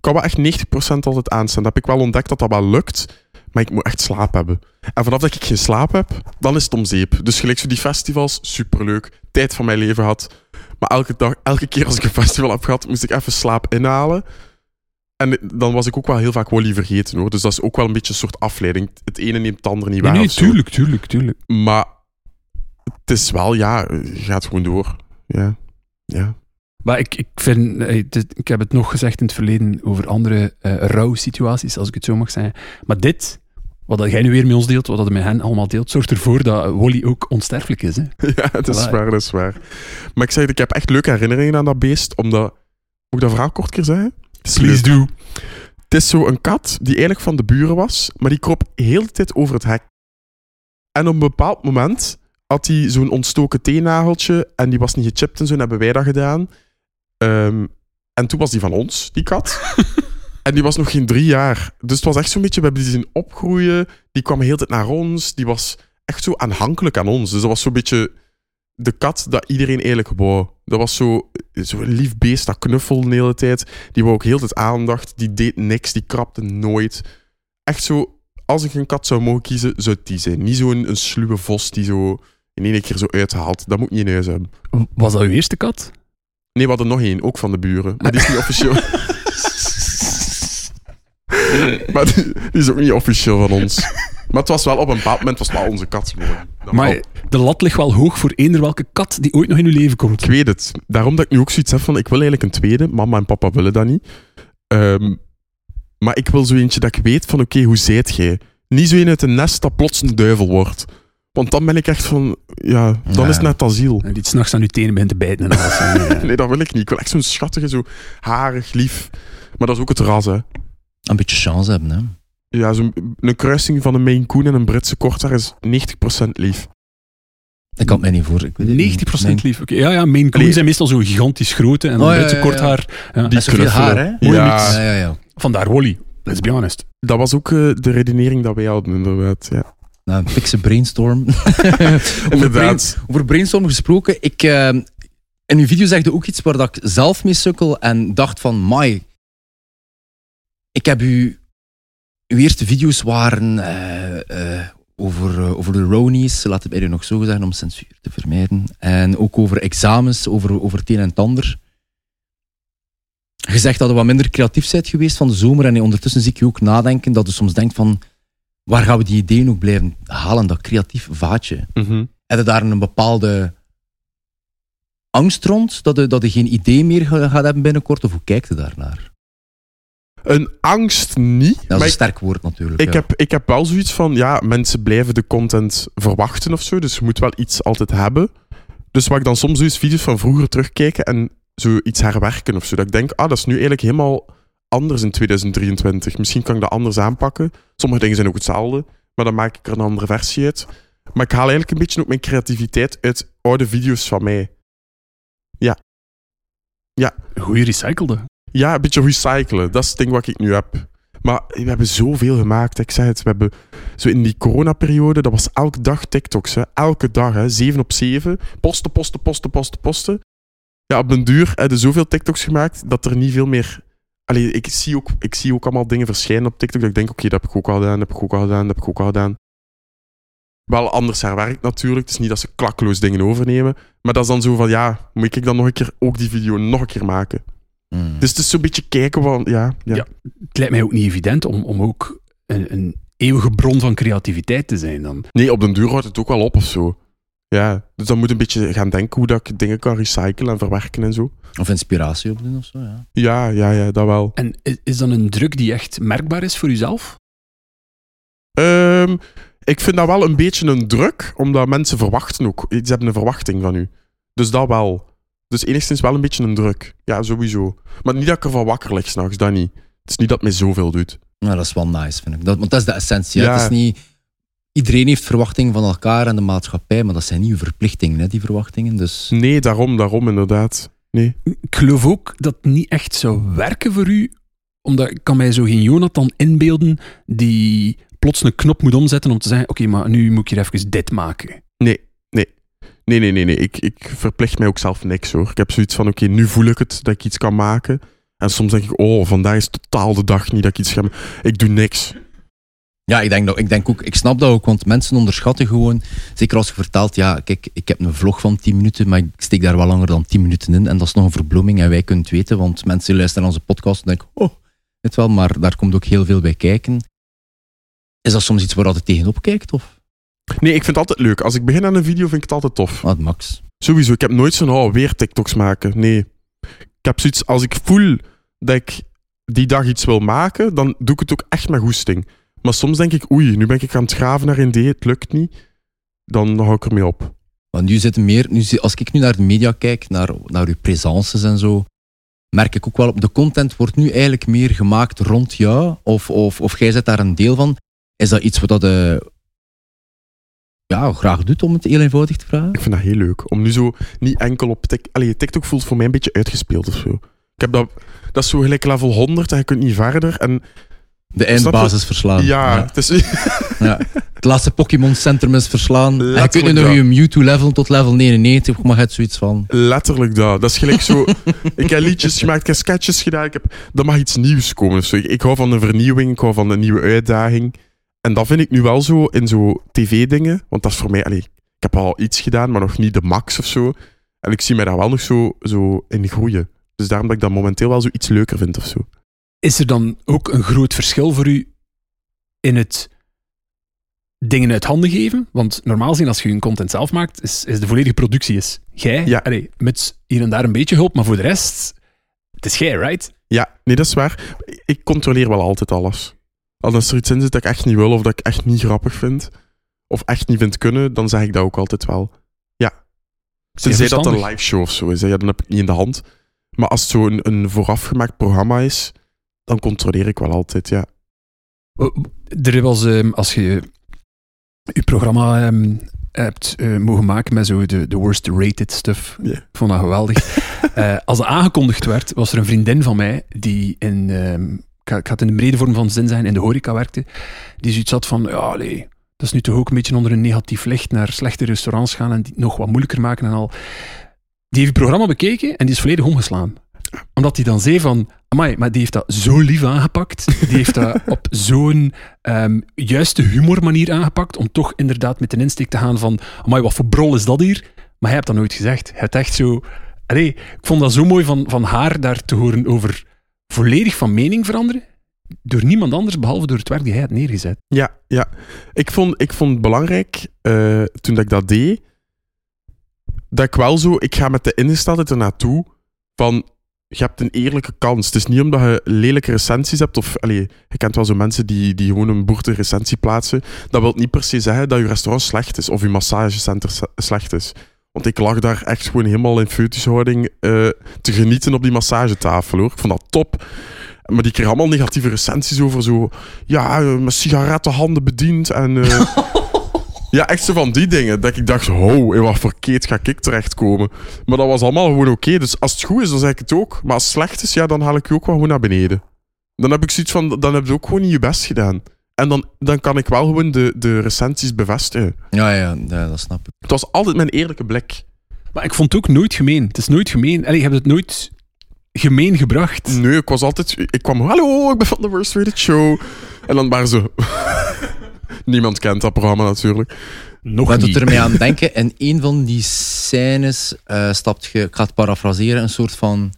kan wel echt 90% altijd aanstaan. Dat heb ik wel ontdekt dat dat wel lukt. Maar ik moet echt slaap hebben. En vanaf dat ik geen slaap heb, dan is het om zeep. Dus gelijk zo die festivals, superleuk. Tijd van mijn leven had. Maar elke, dag, elke keer als ik een festival heb gehad, moest ik even slaap inhalen. En dan was ik ook wel heel vaak Wally vergeten hoor. Dus dat is ook wel een beetje een soort afleiding. Het ene neemt het andere niet Nee, waar. nee, zo. tuurlijk, tuurlijk, tuurlijk. Maar het is wel, ja, gaat gewoon door. Ja. Ja. Maar ik, ik vind, eh, ik heb het nog gezegd in het verleden over andere eh rouwsituaties, als ik het zo mag zeggen. Maar dit, wat dat jij nu weer met ons deelt, wat dat met hen allemaal deelt, zorgt ervoor dat Wally ook onsterfelijk is. Hè? *laughs* ja, dat is Voilà. waar, dat is waar. Maar ik zeg, ik heb echt leuke herinneringen aan dat beest, omdat... Moet ik dat verhaal kort keer zeggen? Leuk. do. Het is zo een kat die eigenlijk van de buren was, maar die kroop heel de tijd over het hek. En op een bepaald moment had hij zo'n ontstoken teennageltje en die was niet gechipt en zo, en hebben wij dat gedaan. Ehm, en toen was die van ons, die kat. *laughs* en die was nog geen drie jaar. Dus het was echt zo'n beetje, we hebben die zien opgroeien. Die kwam heel tijd naar ons. Die was echt zo aanhankelijk aan ons. Dus dat was zo'n beetje de kat dat iedereen eigenlijk wou. Dat was zo, zo een lief beest, dat knuffelde de hele tijd. Die wou ook heel tijd aandacht. Die deed niks, die krapte nooit. Echt zo, als ik een kat zou mogen kiezen, zou het die zijn. Niet zo'n een sluwe vos die zo in één keer zo uithaalt. Dat moet niet in huis hebben. Was dat uw eerste kat? Nee, we hadden nog één, ook van de buren. Maar die is niet *laughs* officieel. *laughs* *laughs* maar die, die is ook niet officieel van ons. Maar het was wel op een bepaald moment was wel onze kat Maar wel. de lat ligt wel hoog voor eender welke kat die ooit nog in uw leven komt. Ik weet het. Daarom dat ik nu ook zoiets heb van, ik wil eigenlijk een tweede. Mama en papa willen dat niet. Ehm, maar ik wil zo eentje dat ik weet van, oké, hoe zijt jij? Niet zo een uit een nest dat plots een duivel wordt. Want dan ben ik echt van, ja, dan Ja. is het net asiel. En die s'nachts aan uw tenen begint te bijten. En alles. En, *laughs* Nee, dat wil ik niet. Ik wil echt zo'n schattige, zo harig, lief. Maar dat is ook het ras, hè. Een beetje chance hebben, hè. Ja, zo'n een kruising van een Maine Coon en een Britse korthaar is 90% lief. Ik kan het mij niet voor. Ik weet het niet. 90% Nee. lief. Oké, Ja, ja, Maine Coon zijn meestal zo gigantisch grote en Oh, een Britse ja, ja. kort haar. Ja. Met zoveel knuffelen. haar, hè? Mooi Ja. mix. Ja, ja, ja. Vandaar Wally. Let's be honest. Dat was ook eh, de redenering dat wij hadden, inderdaad. Ja. Nou, een fikse brainstorm. *laughs* over, brain, over brainstorm gesproken. Ik, eh, in uw video zeg je ook iets waar dat ik zelf mee sukkel en dacht van, mai, ik heb u... Uw eerste video's waren eh, eh, over, eh, over de Ronies, laat het bij u nog zo zeggen, om censuur te vermijden. En ook over examens, over, over het een en het ander. Je zegt dat je wat minder creatief bent geweest van de zomer en ondertussen zie ik je ook nadenken dat je soms denkt van, waar gaan we die ideeën ook blijven halen, dat creatief vaatje? Mhm. Heb je daar een bepaalde angst rond, dat je, dat je geen idee meer ga- gaat hebben binnenkort, of hoe kijkt je daarnaar? Een angst niet. Dat is maar een ik, sterk woord natuurlijk. ik, ja. heb, ik heb wel zoiets van, ja, mensen blijven de content verwachten of zo. Dus je moet wel iets altijd hebben. Dus wat ik dan soms doe, is video's van vroeger terugkijken en zo iets herwerken of zo. Dat ik denk, ah, dat is nu eigenlijk helemaal anders in 2023. Misschien kan ik dat anders aanpakken. Sommige dingen zijn ook hetzelfde, maar dan maak ik er een andere versie uit. Maar ik haal eigenlijk een beetje ook mijn creativiteit uit oude video's van mij. Een goede recyclede. Ja, een beetje recyclen. Dat is het ding wat ik nu heb. Maar we hebben zoveel gemaakt. Ik zei het, we hebben zo in die coronaperiode, dat was elke dag TikToks. Hè. Elke dag, hè. 7 op 7. Posten, posten, posten, posten, posten. Ja, op den duur hebben zoveel TikToks gemaakt dat er niet veel meer. Allee, ik zie ook, ik zie ook allemaal dingen verschijnen op TikTok. Dat ik denk, oké, dat heb ik ook al gedaan, dat heb ik ook al gedaan, dat heb ik ook al gedaan. Wel anders herwerkt natuurlijk. Het is niet dat ze klakkeloos dingen overnemen. Maar dat is dan zo van, ja, moet ik dan nog een keer ook die video nog een keer maken? Hmm. Dus het is zo'n beetje kijken van, ja, ja. Ja. Het lijkt mij ook niet evident om, om ook een, een eeuwige bron van creativiteit te zijn dan. Nee, op den duur houdt het ook wel op of zo. Ja, dus dan moet een beetje gaan denken hoe dat ik dingen kan recyclen en verwerken en zo. Of inspiratie opdoen of zo, ja. Ja, ja, ja, dat wel. En is, is dan een druk die echt merkbaar is voor jezelf? Ehm, ik vind dat wel een beetje een druk, omdat mensen verwachten ook. Ze hebben een verwachting van u. Dus dat wel. Dus enigszins wel een beetje een druk. Ja, sowieso. Maar niet dat ik ervan wakker lig s'nachts, dat niet. Het is niet dat het mij zoveel doet. Nou, dat is wel nice, vind ik. Dat, want dat is de essentie. Ja. Het is niet... Iedereen heeft verwachtingen van elkaar en de maatschappij, maar dat zijn niet uw verplichtingen, hè, die verwachtingen. Dus Nee, daarom, daarom inderdaad. Nee. Ik geloof ook dat het niet echt zou werken voor u, omdat ik kan mij zo geen Jonathan inbeelden die plots een knop moet omzetten om te zeggen, oké, maar nu moet ik hier even dit maken. Nee, nee, nee, nee. Ik, ik verplicht mij ook zelf niks hoor. Ik heb zoiets van, oké, nu voel ik het dat ik iets kan maken. En soms denk ik, oh, vandaag is totaal de dag niet dat ik iets ga maken. Ik doe niks. Ja, ik denk, ik denk ook, ik snap dat ook, want mensen onderschatten gewoon, zeker als je vertelt, ja, kijk, ik heb een vlog van 10 minuten, maar ik steek daar wel langer dan 10 minuten in en dat is nog een verbloeming en wij kunnen het weten, want mensen luisteren naar onze podcast en denken, oh, het wel, maar daar komt ook heel veel bij kijken. Is dat soms iets waar je tegenop kijkt, of? Nee, ik vind het altijd leuk. Als ik begin aan een video, vind ik het altijd tof. Ah, Max. Sowieso, ik heb nooit zo'n, oh, weer TikToks maken. Nee. Ik heb zoiets, als ik voel dat ik die dag iets wil maken, dan doe ik het ook echt met goesting. Maar soms denk ik, oei, nu ben ik aan het graven naar een idee, het lukt niet. Dan hou ik ermee op. Want nu zitten meer, nu, als ik nu naar de media kijk, naar, naar uw presences en zo, merk ik ook wel, de content wordt nu eigenlijk meer gemaakt rond jou, of, of, of jij zit daar een deel van. Is dat iets wat je ja, graag doet, om het heel eenvoudig te vragen? Ik vind dat heel leuk. Om nu zo niet enkel op TikTok... Allee, TikTok voelt voor mij een beetje uitgespeeld of zo. Ik heb dat... Dat is zo gelijk level 100 en je kunt niet verder. En De eindbasis verslaan. ja, ja. het is... *laughs* Ja. Het laatste Pokémon Centrum is verslaan. En je kunt nu Letterlijk nog dat. je Mewtwo level tot level 99, maar je hebt zoiets van... Letterlijk dat. Dat is gelijk zo... *laughs* ik heb liedjes gemaakt, ik heb sketches gedaan. Ik heb, er mag iets nieuws komen of zo. Ik, ik hou van een vernieuwing, ik hou van een nieuwe uitdaging. En dat vind ik nu wel zo in zo tv-dingen. Want dat is voor mij... Allee, ik heb al iets gedaan, maar nog niet de max of zo. En ik zie mij daar wel nog zo, zo in groeien. Dus daarom dat ik dat momenteel wel zo iets leuker vind of zo. Is er dan ook een groot verschil voor u in het dingen uit handen geven? Want normaal gezien, als je je content zelf maakt, is, is de volledige productie is jij. Ja. Allee, met hier en daar een beetje hulp, maar voor de rest, het is jij, right? Ja, nee, dat is waar. Ik controleer wel altijd alles. Als er iets in zit dat ik echt niet wil of dat ik echt niet grappig vind, of echt niet vind kunnen, dan zeg ik dat ook altijd wel. Ja. Tenzij dat een live show of zo is, hè. ja, dan heb ik het niet in de hand. Maar als het zo'n een voorafgemaakt programma is, dan controleer ik wel altijd, ja. Er was, ehm, als je je programma ehm, hebt eh, mogen maken met zo de, de worst rated stuff, Ja. ik vond dat geweldig. *laughs* Eh, als het aangekondigd werd, was er een vriendin van mij die in, ehm, ik ga het in de brede vorm van zin zijn, in de horeca werkte, die zoiets had van, ja, allee, dat is nu toch ook een beetje onder een negatief licht naar slechte restaurants gaan en die het nog wat moeilijker maken en al. Die heeft het programma bekeken en die is volledig omgeslaan. Omdat hij dan zei van, amai, maar die heeft dat zo lief aangepakt. Die heeft dat op zo'n ehm, juiste humormanier aangepakt, om toch inderdaad met een insteek te gaan van, amai, wat voor brol is dat hier? Maar hij hebt dat nooit gezegd. Hij echt zo... Allee, ik vond dat zo mooi van, van haar daar te horen over volledig van mening veranderen. Door niemand anders, behalve door het werk die hij had neergezet. Ja, ja. Ik vond, ik vond het belangrijk, eh, toen dat ik dat deed, dat ik wel zo... Ik ga met de ingesteldheid er naartoe van... Je hebt een eerlijke kans. Het is niet omdat je lelijke recensies hebt, of... Allee, je kent wel zo mensen die, die gewoon een boerte recensie plaatsen. Dat wil niet per se zeggen dat je restaurant slecht is, of je massagecenter slecht is. Want ik lag daar echt gewoon helemaal in foetushouding eh te genieten op die massagetafel, hoor. Ik vond dat top. Maar die kregen allemaal negatieve recensies over zo... Ja, eh, met sigarettenhanden bediend en... eh, *laughs* ja, echt zo van die dingen. Dat ik dacht, ho, in wat voor keet ga ik terechtkomen? Maar dat was allemaal gewoon oké. Dus als het goed is, dan zeg ik het ook. Maar als het slecht is, ja, dan haal ik je ook wel gewoon naar beneden. Dan heb ik zoiets van, dan heb je ook gewoon niet je best gedaan. En dan, dan kan ik wel gewoon de, de recensies bevestigen. Ja, ja, ja, dat snap ik. Het was altijd mijn eerlijke blik. Maar ik vond het ook nooit gemeen. Het is nooit gemeen. Allee, je hebt het nooit gemeen gebracht. Nee, ik was altijd... Ik kwam, hallo, ik ben van de Worst Rated Show. En dan waren ze... *laughs* Niemand kent dat programma natuurlijk. Nog Wat doet er mij aan *laughs* denken? In een van die scènes eh, stapt je, ik ga het parafraseren, een soort van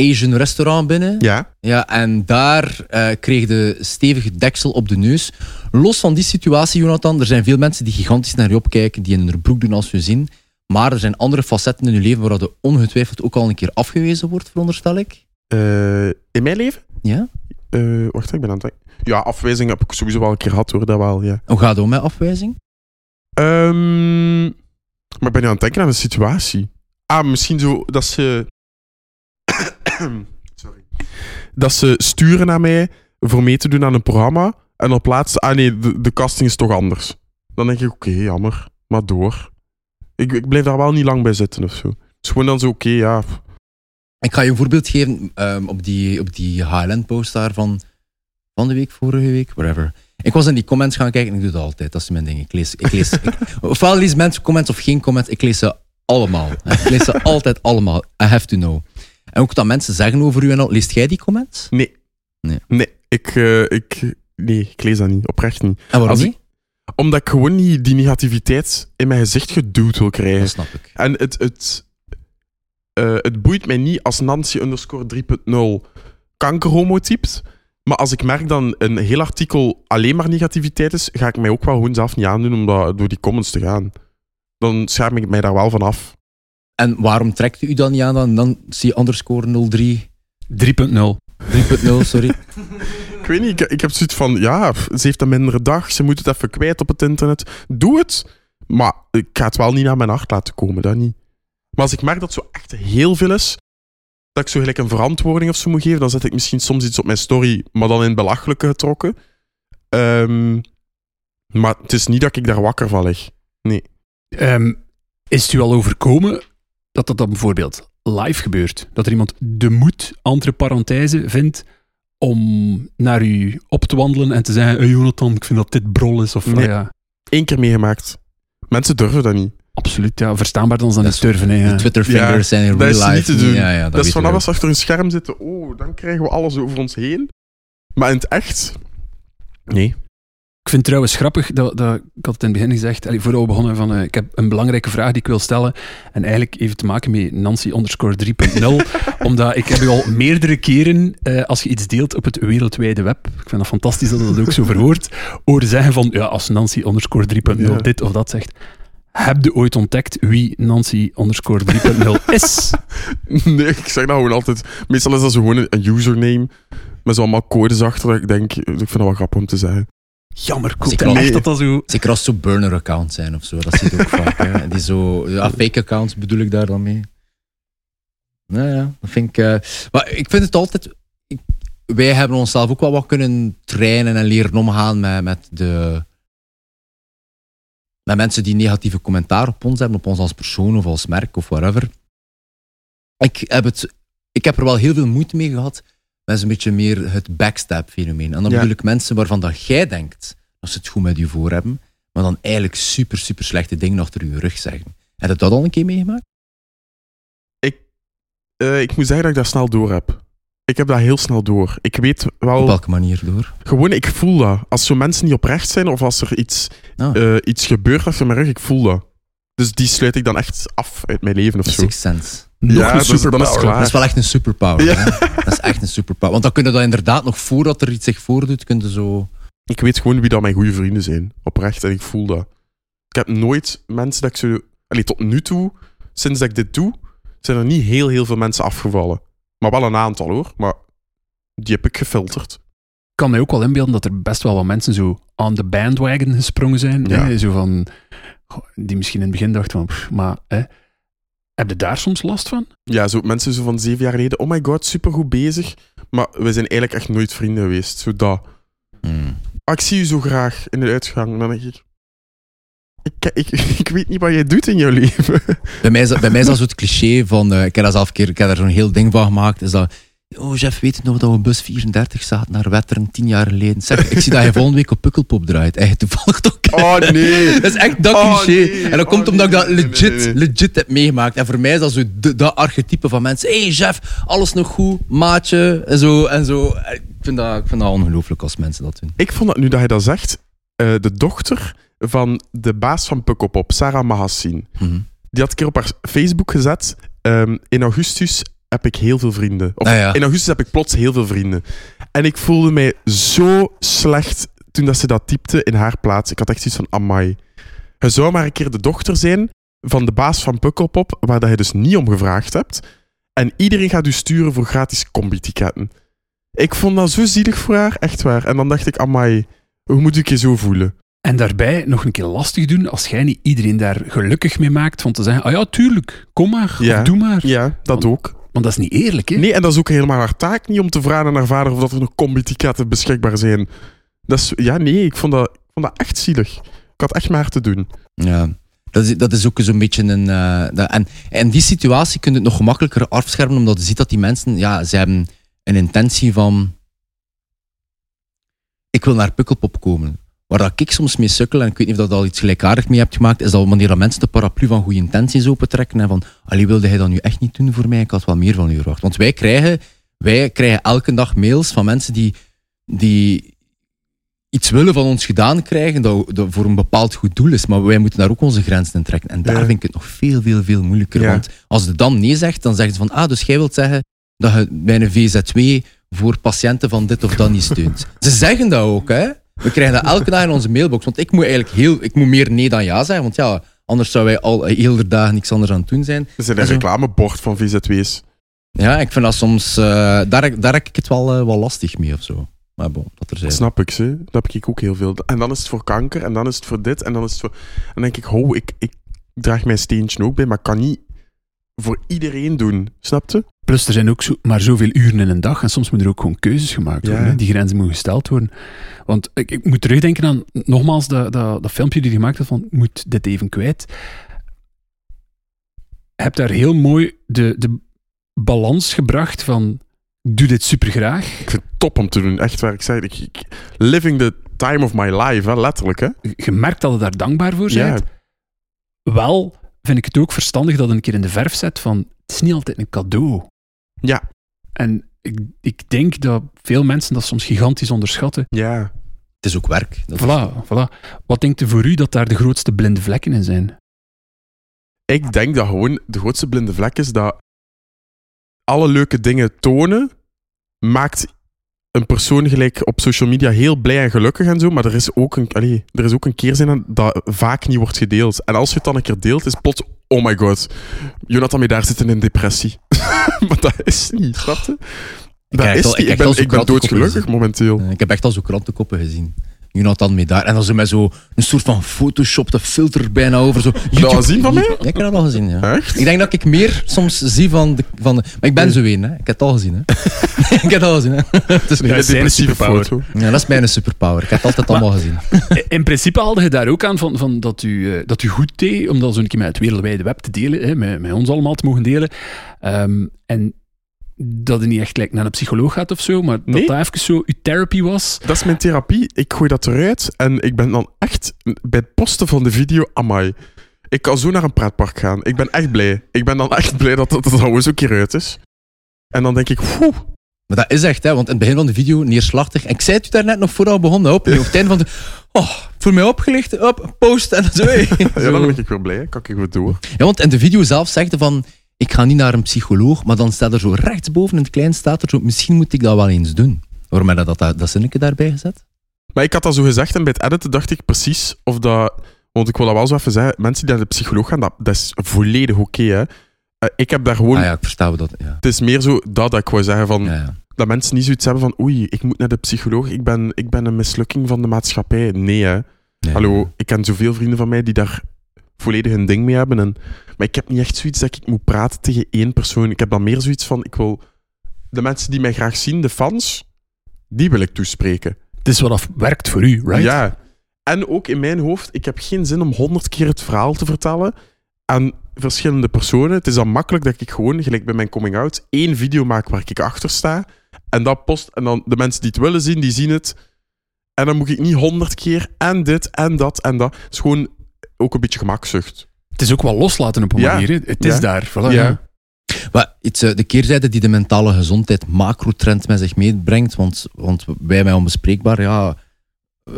Asian restaurant binnen. Ja. Ja, en daar eh, kreeg de stevige deksel op de neus. Los van die situatie, Jonathan, er zijn veel mensen die gigantisch naar je opkijken, die in hun broek doen als je zien. Maar er zijn andere facetten in je leven waar dat ongetwijfeld ook al een keer afgewezen wordt, veronderstel ik. Eh, in mijn leven? Ja? Eh, wacht, ik ben aan het denken. Ja, afwijzing heb ik sowieso wel een keer gehad hoor, dat wel, ja. Hoe gaat het om met afwijzing? Ehm, maar ik ben nu aan het denken aan een situatie. Ah, misschien zo dat ze... *coughs* Sorry. Dat ze sturen naar mij voor mee te doen aan een programma. En op plaats... Ah nee, de, de casting is toch anders. Dan denk ik, oké, jammer. Maar door. Ik, ik blijf daar wel niet lang bij zitten of zo. Het is gewoon dan zo, oké, ja. Ik ga je een voorbeeld geven ehm, op die, op die HLN-post daar van, van de week, vorige week, whatever. Ik was in die comments gaan kijken en ik doe dat altijd. Dat is mijn ding. Ik lees, ik lees, ik, *laughs* ofwel lees mensen comments of geen comments. Ik lees ze allemaal. Ik lees ze altijd allemaal. I have to know. En ook dat mensen zeggen over u en al. Leest jij die comments? Nee. Nee. Nee, ik, eh, ik, nee, ik lees dat niet. Oprecht niet. En waarom Als ik- niet? Omdat ik gewoon niet die negativiteit in mijn gezicht geduwd wil krijgen. Dat snap ik. En het, het, eh, het boeit mij niet als Nancy underscore 3.0 kankerhomo typt. Maar als ik merk dat een heel artikel alleen maar negativiteit is, ga ik mij ook wel gewoon zelf niet aandoen om dat, door die comments te gaan. Dan schaam ik mij daar wel van af. En waarom trekt u dan niet aan dan Nancy underscore 03 3.0. 3.0, sorry. *laughs* Ik weet niet, ik, ik heb zoiets van, ja, ze heeft een mindere dag, ze moet het even kwijt op het internet. Doe het, maar ik ga het wel niet naar mijn hart laten komen, dat niet. Maar als ik merk dat zo echt heel veel is, dat ik zo gelijk een verantwoording of zo moet geven, dan zet ik misschien soms iets op mijn story, maar dan in het belachelijke getrokken. Ehm, maar het is niet dat ik daar wakker van lig. Ehm, is het u al overkomen dat dat dan bijvoorbeeld live gebeurt? Dat er iemand de moed, entre parenthese, vindt om naar u op te wandelen en te zeggen: hey Jonathan, ik vind dat dit brol is. Of, Nee. ah ja, Eén keer meegemaakt. Mensen durven dat niet. absoluut, ja, verstaanbaar dan ze dan Dat niet is- durven. hè, De. Twitter fingers Ja, zijn in dat is real niet life. te doen. Ja, ja, Dat, dat is als we achter een scherm zitten, oh, dan krijgen we alles over ons heen. Maar in het echt, nee. Ik vind het trouwens grappig, dat, dat, ik had het in het begin gezegd, allee, voordat we begonnen, van, eh, ik heb een belangrijke vraag die ik wil stellen. En eigenlijk heeft te maken met Nancy underscore 3.0. *laughs* omdat ik heb u al meerdere keren, eh, als je iets deelt op het wereldwijde web, ik vind dat fantastisch dat je dat ook zo verwoordt, horen zeggen van, ja, als Nancy underscore 3.0 Ja. dit of dat zegt, heb je ooit ontdekt wie Nancy underscore 3.0 is? *laughs* Nee, ik zeg dat gewoon altijd. Meestal is dat zo gewoon een, username met zo allemaal codes achter. Ik denk, ik vind dat wel grappig om te zeggen. Jammer, ik Zeker echt dat dat zo... Zeker als zo burner-accounts zijn of zo. Dat je ook vaak. Hè. *laughs* Die zo, ja, fake accounts bedoel ik daar dan mee. Nou ja, dat vind ik. eh, maar ik vind het altijd. ik- wij hebben onszelf ook wel wat kunnen trainen en leren omgaan met, met de. Met mensen die negatieve commentaar op ons hebben, op ons als persoon of als merk of whatever. Ik heb, het, ik heb er wel heel veel moeite mee gehad met zo'n beetje meer het backstab-fenomeen. En dan bedoel ik mensen waarvan dat jij denkt dat ze het goed met je voor hebben, maar dan eigenlijk super, super slechte dingen achter je rug zeggen. Heb je dat al een keer meegemaakt? Eh, ik moet zeggen dat ik dat snel door heb. Ik heb dat heel snel door. Ik weet wel, Op welke manier door? gewoon, ik voel dat. Als zo mensen niet oprecht zijn of als er iets, Ah, eh, iets gebeurt achter mijn rug, ik voel dat. Dus die sluit ik dan echt af uit mijn leven of zo. Sixth Sense. Nog Ja, een dat is- superpower. Dat is wel echt een superpower. Ja. Dat is echt een superpower. Want dan kun je dat inderdaad nog voordat er iets zich voordoet, kun je zo... Ik weet gewoon wie dat mijn goede vrienden zijn. Oprecht. En ik voel dat. Ik heb nooit mensen dat ik zo... Allee, tot nu toe, sinds dat ik dit doe, zijn er niet heel, heel veel mensen afgevallen. Maar wel een aantal hoor. Maar die heb ik gefilterd. Ik kan mij ook wel inbeelden dat er best wel wat mensen zo aan de bandwagon gesprongen zijn. Ja. Hè? Zo van, die misschien in het begin dachten van, pff, maar hè, heb je daar soms last van? Ja, zo mensen zo van zeven jaar geleden. Oh my god, supergoed bezig. Maar we zijn eigenlijk echt nooit vrienden geweest. Zo dat. Ah, ik zie je zo graag in de uitgang. Dan denk ik... Ik, ik, *laughs* ik weet niet wat jij doet in jouw leven. Bij mij, is dat, bij mij is dat zo het cliché van... eh, ik heb dat zelf een keer... Ik heb daar zo'n heel ding van gemaakt. Is dat... Oh, Jeff, weet je nog dat we bus 34 zaten naar Wetteren tien jaar geleden? Zeg, ik zie dat je volgende week op Pukkelpop draait. Echt toevallig toch? *laughs* Oh nee. *laughs* Dat is echt dat Oh, cliché. nee. En dat komt Oh, omdat ik dat legit, nee, legit heb meegemaakt. En voor mij is dat zo de- dat archetype van mensen. hey Jeff, alles nog goed, maatje, en zo. En zo. Ik, vind dat, ik vind dat ongelooflijk als mensen dat doen. Ik vond dat nu dat hij dat zegt, eh, de dochter van de baas van Pukkelpop, Sarah Mahassin, Mhm. die had een keer op haar Facebook gezet. ehm, in augustus heb ik heel veel vrienden. Of Ah, ja. in augustus heb ik plots heel veel vrienden. En ik voelde mij zo slecht toen dat ze dat typte in haar plaats. Ik had echt zoiets van, amai. Je zou maar een keer de dochter zijn van de baas van Pukkelpop, waar dat je dus niet om gevraagd hebt. En iedereen gaat u sturen voor gratis combi-ticketten. Ik vond dat zo zielig voor haar, echt waar. En dan dacht ik, amai, hoe moet ik je zo voelen? En daarbij nog een keer lastig doen als jij niet iedereen daar gelukkig mee maakt van te zeggen, ah ja, tuurlijk, kom maar, Ja. of doe maar. Ja, dat ook. Want dat is niet eerlijk, hè? Nee, en dat is ook helemaal haar taak niet om te vragen aan haar vader of dat er nog combi-ticketten beschikbaar zijn. Dat is, ja, nee, ik vond, dat, ik vond dat echt zielig. Ik had echt maar te doen. Ja. Dat is, dat is ook zo'n beetje een. eh, dat, en in die situatie kun je het nog gemakkelijker afschermen, omdat je ziet dat die mensen, ja, ze hebben een intentie van. ik wil naar Pukkelpop komen. Waar dat ik soms mee sukkel, en ik weet niet of dat al iets gelijkaardig mee hebt gemaakt, is dat wanneer dat mensen de paraplu van goede intenties opentrekken en van, allee, wilde hij dat nu echt niet doen voor mij? Ik had wel meer van u verwacht. Want wij krijgen, wij krijgen elke dag mails van mensen die, die iets willen van ons gedaan krijgen dat, dat voor een bepaald goed doel is. Maar wij moeten daar ook onze grenzen in trekken. En daar Ja. vind ik het nog veel, veel, veel moeilijker. Ja. Want als de dan nee zegt, dan zeggen ze van, ah, dus jij wilt zeggen dat je bij een VZW voor patiënten van dit of dat niet steunt. ze zeggen dat ook, hè. We krijgen dat elke dag in onze mailbox. Want ik moet eigenlijk heel, ik moet meer nee dan ja zeggen. Want ja, anders zouden wij al heel de dagen niks anders aan het doen zijn. Er zijn En een reclamebord van VZW's. Ja, ik vind dat soms, eh, daar, daar heb ik het wel, eh, wel lastig mee of zo. Maar bon, dat er zijn. Dat snap ik, ze. Dat heb ik ook heel veel. En dan is het voor kanker, en dan is het voor dit, en dan is het voor... En dan denk ik, ho, ik, ik draag mijn steentje ook bij, maar ik kan niet voor iedereen doen. Snap je? Plus, er zijn ook zo, maar zoveel uren in een dag en soms moeten er ook gewoon keuzes gemaakt worden. Ja. hè. Die grenzen moeten gesteld worden. Want ik, ik moet terugdenken aan, nogmaals, dat, dat, dat filmpje die je gemaakt hebt van, moet dit even kwijt. Je hebt daar heel mooi de, de balans gebracht van, ik doe dit super graag. Ik vind het top om te doen. Echt waar ik zeg. Ik, ik- living the time of my life, hè, letterlijk. Hè? Je merkt dat je daar dankbaar voor Ja, bent. Wel vind ik het ook verstandig dat een keer in de verf zet van, het is niet altijd een cadeau. ja, En ik, ik denk dat veel mensen dat soms gigantisch onderschatten. ja. Het is ook werk. Dat is- Voilà, voilà. Wat denkt u voor u dat daar de grootste blinde vlekken in zijn? Ik denk dat gewoon de grootste blinde vlek is dat alle leuke dingen tonen maakt een persoon gelijk op social media heel blij en gelukkig en zo, maar er is ook een, allee, er is ook een keerzin aan dat vaak niet wordt gedeeld. En als je het dan een keer deelt, is plots, oh my god, Jonathan daar zitten in depressie. *laughs* maar dat is niet, snap je? Dat krijg is al- ik. Ik ben, ik ben doodgelukkig momenteel. Ik heb echt al zo krantenkoppen gezien. Jonathan mee daar. En dan zo met zo een soort van Photoshop, de filter bijna over. Zo. je al gezien van mij? Ja, ik heb dat al gezien, ja. Echt? Ik denk dat ik meer soms zie van de... Van de maar ik ben zo een, hè. Ik heb het al gezien, hè. *laughs* ik heb het al gezien, hè. *laughs* Het is- Ja, zijn depressieve superpower. foto. ja, dat is mijn superpower. Ik heb het altijd allemaal gezien. In principe haalde je daar ook aan van, van dat, u, eh, dat u goed deed om dat zo een keer met het wereldwijde web te delen, hè, met, met ons allemaal te mogen delen. Ehm, en dat je niet echt gelijk naar een psycholoog gaat of zo, maar Nee. dat dat even zo uw therapy was. Dat is mijn therapie. Ik gooi dat eruit en ik ben dan echt bij het posten van de video, amai. Ik kan zo naar een praatpark gaan. Ik ben echt blij. Ik ben dan echt blij dat dat er gewoon zo'n keer uit is. En dan denk ik, poeh, Maar dat is echt, hè. Want in het begin van de video, neerslachtig. En ik zei het u daarnet nog vooral begonnen. Op, op het einde van de... Oh, voor mij opgelicht. Op, post. En zo. *laughs* ja, dan ben ik weer blij. Kan ik goed door. Ja, want in de video zelf zegt hij van, ik ga niet naar een psycholoog, maar dan staat er zo rechtsboven in het klein staat er zo, misschien moet ik dat wel eens doen. Waarom heb je dat, dat, dat zinnetje daarbij gezet? Maar ik had dat zo gezegd en bij het editen dacht ik precies of dat... Want ik wil dat wel zo even zeggen. Mensen die naar de psycholoog gaan, dat, dat is volledig oké, hè. Eh, ik heb daar gewoon... Ah ja, ik versta dat. Ja. Het is meer zo dat, dat ik wou zeggen van... Ja, ja. dat mensen niet zoiets hebben van oei, ik moet naar de psycholoog, ik ben, ik ben een mislukking van de maatschappij. Nee, hè. Ja. Hallo, ik ken zoveel vrienden van mij die daar volledig een ding mee hebben. En, maar ik heb niet echt zoiets dat ik moet praten tegen één persoon. Ik heb dan meer zoiets van, ik wil de mensen die mij graag zien, de fans, die wil ik toespreken. Het is wat werkt voor u, right? Ja. En ook in mijn hoofd, ik heb geen zin om honderd keer het verhaal te vertellen aan verschillende personen. Het is dan makkelijk dat ik gewoon, gelijk bij mijn coming-out, één video maak waar ik achter sta. En dat post. En dan de mensen die het willen zien, die zien het. En dan moet ik niet honderd keer en dit en dat en dat. Het is gewoon ook een beetje gemakzucht. Het is ook wel loslaten op een Ja. manier. Het is Ja. daar. Voilà, Ja. ja. Maar iets, eh, de keerzijde die de mentale gezondheid macrotrend met zich meebrengt, want, want wij mij onbespreekbaar, ja, eh,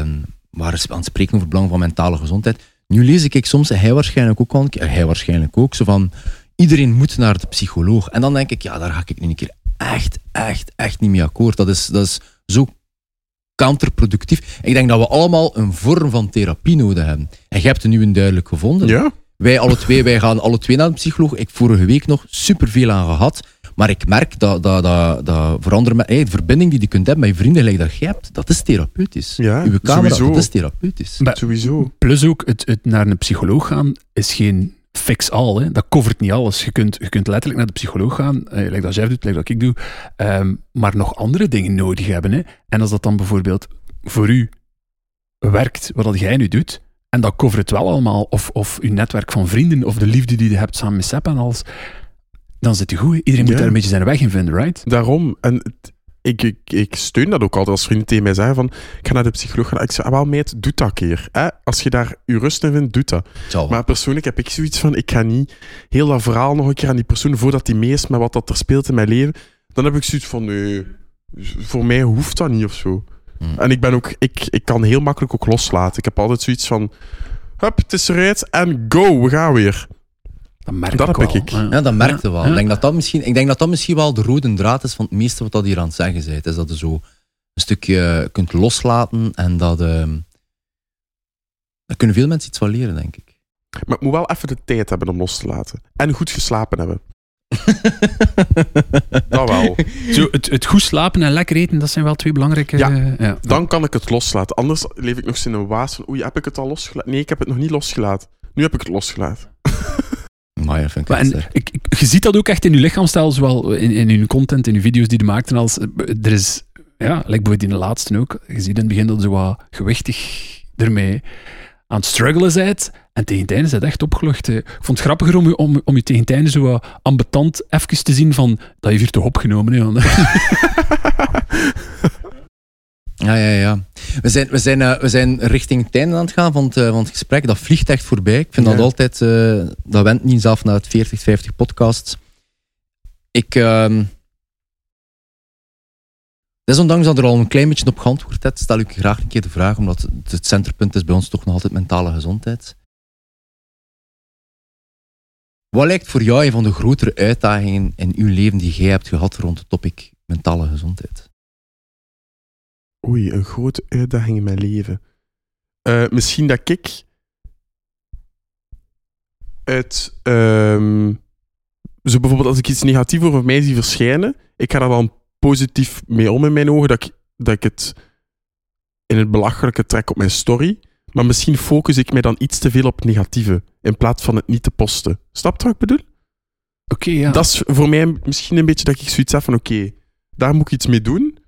eh, waren aan het spreken over het belang van mentale gezondheid. Nu lees ik soms, hij waarschijnlijk ook al een keer, hij waarschijnlijk ook, zo van, iedereen moet naar de psycholoog. En dan denk ik, ja, daar ga ik nu een keer echt, echt, echt niet mee akkoord. Dat is, dat is zo counterproductief. Ik denk dat we allemaal een vorm van therapie nodig hebben. En jij hebt er nu een duidelijk gevonden. Ja? Wij alle twee, wij gaan alle twee naar de psycholoog. Ik vorige week nog superveel aan gehad. Maar ik merk dat, dat, dat, dat voor andere men- hey, de verbinding die je kunt hebben met je vrienden, gelijk dat jij hebt, dat is therapeutisch. Ja, Uw camera, sowieso. dat is therapeutisch. Maar Sowieso. Plus ook, het, het naar een psycholoog gaan is geen fix-all. hè. Dat covert niet alles. Je kunt, je kunt letterlijk naar de psycholoog gaan, eh, like dat Jeff doet, like dat ik doe, ehm, maar nog andere dingen nodig hebben. Hè. En als dat dan bijvoorbeeld voor u werkt, wat dat jij nu doet, en dat covert het wel allemaal, of, of uw netwerk van vrienden, of de liefde die je hebt samen met Sepp en alles, dan zit je goed. Iedereen moet Ja. daar een beetje zijn weg in vinden, right? Daarom. En ik, ik, ik steun dat ook altijd als vrienden tegen mij zeggen van, ik ga naar de psycholoog gaan. Ik zeg, ah, wel meid, doe dat keer. Hè? Als je daar je rust in vindt, doe dat. Maar persoonlijk heb ik zoiets van, ik ga niet heel dat verhaal nog een keer aan die persoon, voordat die mee is met wat dat er speelt in mijn leven, dan heb ik zoiets van, nee, voor mij hoeft dat niet of zo. Hmm. En ik ben ook, ik, ik kan heel makkelijk ook loslaten. Ik heb altijd zoiets van, hup, het is eruit en go, we gaan weer. Dat merk Dat ik heb wel. ik. Ja, dat merkte wel. Ik, denk dat dat misschien, ik denk dat dat misschien wel de rode draad is van het meeste wat dat hier aan het zeggen bent. Is dat je zo een stukje kunt loslaten en dat... ehm daar kunnen veel mensen iets van leren, denk ik. Maar ik moet wel even de tijd hebben om los te laten. En goed geslapen hebben. *laughs* Dat wel. Zo, het, het goed slapen en lekker eten, dat zijn wel twee belangrijke... Ja. eh, ja. Dan kan ik het loslaten. Anders leef ik nog eens in een waas van, oei, heb ik het al losgelaten? Nee, ik heb het nog niet losgelaten. Nu heb ik het losgelaten. *laughs* Maar ik Maar en, je ziet dat ook echt in je lichaamstijl, zowel in, in je content, in je video's die je maakt. En als, er is, ja, like bijvoorbeeld in de laatste ook, je ziet in het begin dat zo wat gewichtig ermee aan het struggelen bent. En tegen het einde is het echt opgelucht. hè. Ik vond het grappiger om je, om, om je tegen het einde zo wat ambetant even te zien van, dat je hier toch opgenomen. Hè, *laughs* Ja, ja, ja. We zijn, we zijn, eh, we zijn richting het einde aan het gaan van het, eh, van het gesprek. Dat vliegt echt voorbij. Ik vind Ja. dat altijd... eh, dat went niet zelf naar het 40, 50 podcasts. Ik... ehm desondanks dat er al een klein beetje op geantwoord hebt, stel ik graag een keer de vraag, omdat het- het centerpunt is bij ons toch nog altijd mentale gezondheid. Wat lijkt voor jou een van de grotere uitdagingen in uw leven die jij hebt gehad rond het topic mentale gezondheid? Oei, een grote uitdaging in mijn leven. Eh, misschien dat ik uit... ehm, zo bijvoorbeeld als ik iets negatiefs over mij zie verschijnen, ik ga daar dan positief mee om in mijn ogen, dat ik, dat ik het in het belachelijke trek op mijn story. Maar misschien focus ik mij dan iets te veel op het negatieve, in plaats van het niet te posten. Snap je wat ik bedoel? Oké, ja. Dat is voor mij misschien een beetje dat ik zoiets heb van oké, daar moet ik iets mee doen.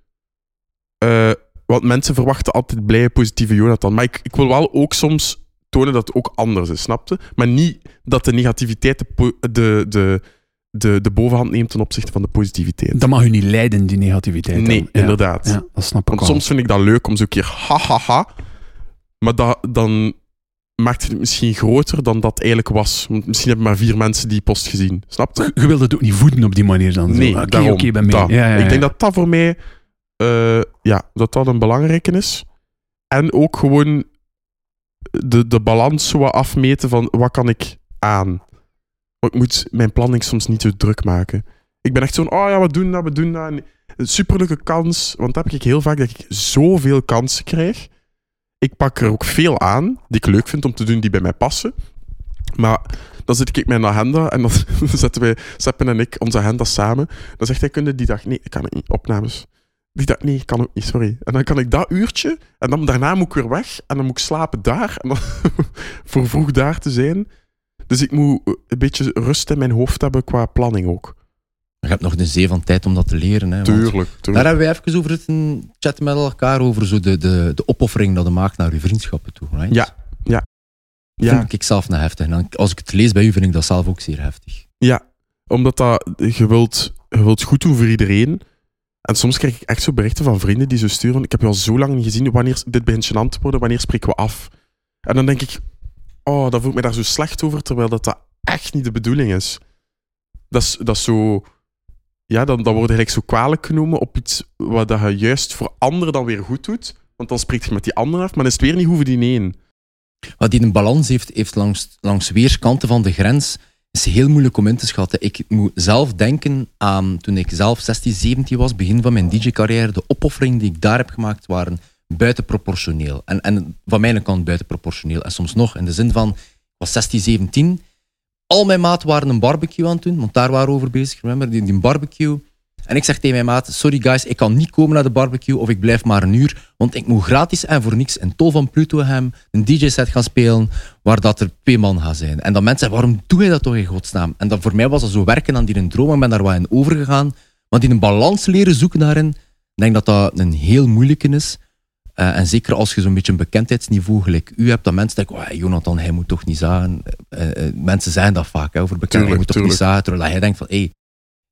Eh, want mensen verwachten altijd blije, positieve Jonathan. Maar ik, ik wil wel ook soms tonen dat het ook anders is, snapte? Maar niet dat de negativiteit de, de, de, de, de bovenhand neemt ten opzichte van de positiviteit. Dat mag u niet leiden, die negativiteit. nee, Ja. inderdaad. Ja, dat snap ik Want wel. soms vind ik dat leuk om zo'n keer ha ha ha. Maar dat, dan maakt het misschien groter dan dat eigenlijk was. Want misschien hebben maar vier mensen die post gezien. Snap je? Je, wilt het ook niet voeden op die manier dan. Nee, Oké, daarom. ben mee. Ja. Ik denk dat dat voor mij eh, ja, dat dat een belangrijke is. En ook gewoon de, de balans zo afmeten van wat kan ik aan. Want ik moet mijn planning soms niet zo druk maken. Ik ben echt zo'n, oh ja, we doen dat, we doen dat. En Een superleuke kans, want dat heb ik heel vaak, dat ik zoveel kansen krijg. Ik pak er ook veel aan, die ik leuk vind om te doen, die bij mij passen. Maar dan zit ik mijn agenda en dan *laughs* zetten wij, Seppen en ik, onze agenda samen. Dan zegt hij, kun je die dag... Nee, ik kan het niet. Opnames. Die dag, nee, ik kan ook niet, sorry. En dan kan ik dat uurtje, en dan daarna moet ik weer weg, en dan moet ik slapen daar, en dan *laughs* voor vroeg daar te zijn. Dus ik moet een beetje rust in mijn hoofd hebben qua planning ook. Je hebt nog de zee van tijd om dat te leren. Hè, Tuurlijk, Daar hebben we even over zitten chatten met elkaar, over zo de, de, de opoffering dat je maakt naar je vriendschappen toe. Right? Ja, ja. Dat Ja, vind ik zelf nou heftig. En als ik het lees bij u, vind ik dat zelf ook zeer heftig. omdat dat, je, wilt, je wilt goed doen voor iedereen. En soms krijg ik echt zo berichten van vrienden die zo sturen. Ik heb je al zo lang niet gezien. Wanneer, dit begint gênant te worden. Wanneer spreken we af? En dan denk ik, oh, dan voel ik me daar zo slecht over. Terwijl dat, dat echt niet de bedoeling is. Dat is, dat zo... Ja, dan, dan word je eigenlijk zo kwalijk genomen op iets wat je juist voor anderen dan weer goed doet. Want dan spreekt je met die anderen af. Maar dan is het weer niet hoeven die één. Wat die een balans heeft, heeft langs, langs weerskanten van de grens, is heel moeilijk om in te schatten. Ik moet zelf denken aan toen ik zelf 16, 17 was, begin van mijn DJ-carrière. De opofferingen die ik daar heb gemaakt waren buitenproportioneel. En, en van mijn kant buitenproportioneel. En soms nog in de zin van, ik was 16, 17. Al mijn maat waren een barbecue aan het doen, want daar waren we over bezig. Remember, die, die barbecue. En ik zeg tegen mijn maat, sorry guys, ik kan niet komen naar de barbecue of ik blijf maar een uur, want ik moet gratis en voor niks een tol van Plutohem een DJ-set gaan spelen waar dat er twee man gaan zijn. En dan mensen zeggen, waarom doe je dat toch in godsnaam? En dan voor mij was dat zo werken aan die een droom, ik ben daar wat in overgegaan. Maar die een balans leren zoeken daarin, ik denk dat dat een heel moeilijke is. Eh, en zeker als je zo'n beetje een bekendheidsniveau gelijk u hebt, dat mensen denken, oh, Jonathan, hij moet toch niet zagen. Eh, eh, mensen zeggen dat vaak hè, over bekendheid, hij Tuurlijk, moet toch niet zagen. Terwijl hij denkt van, hé, hey,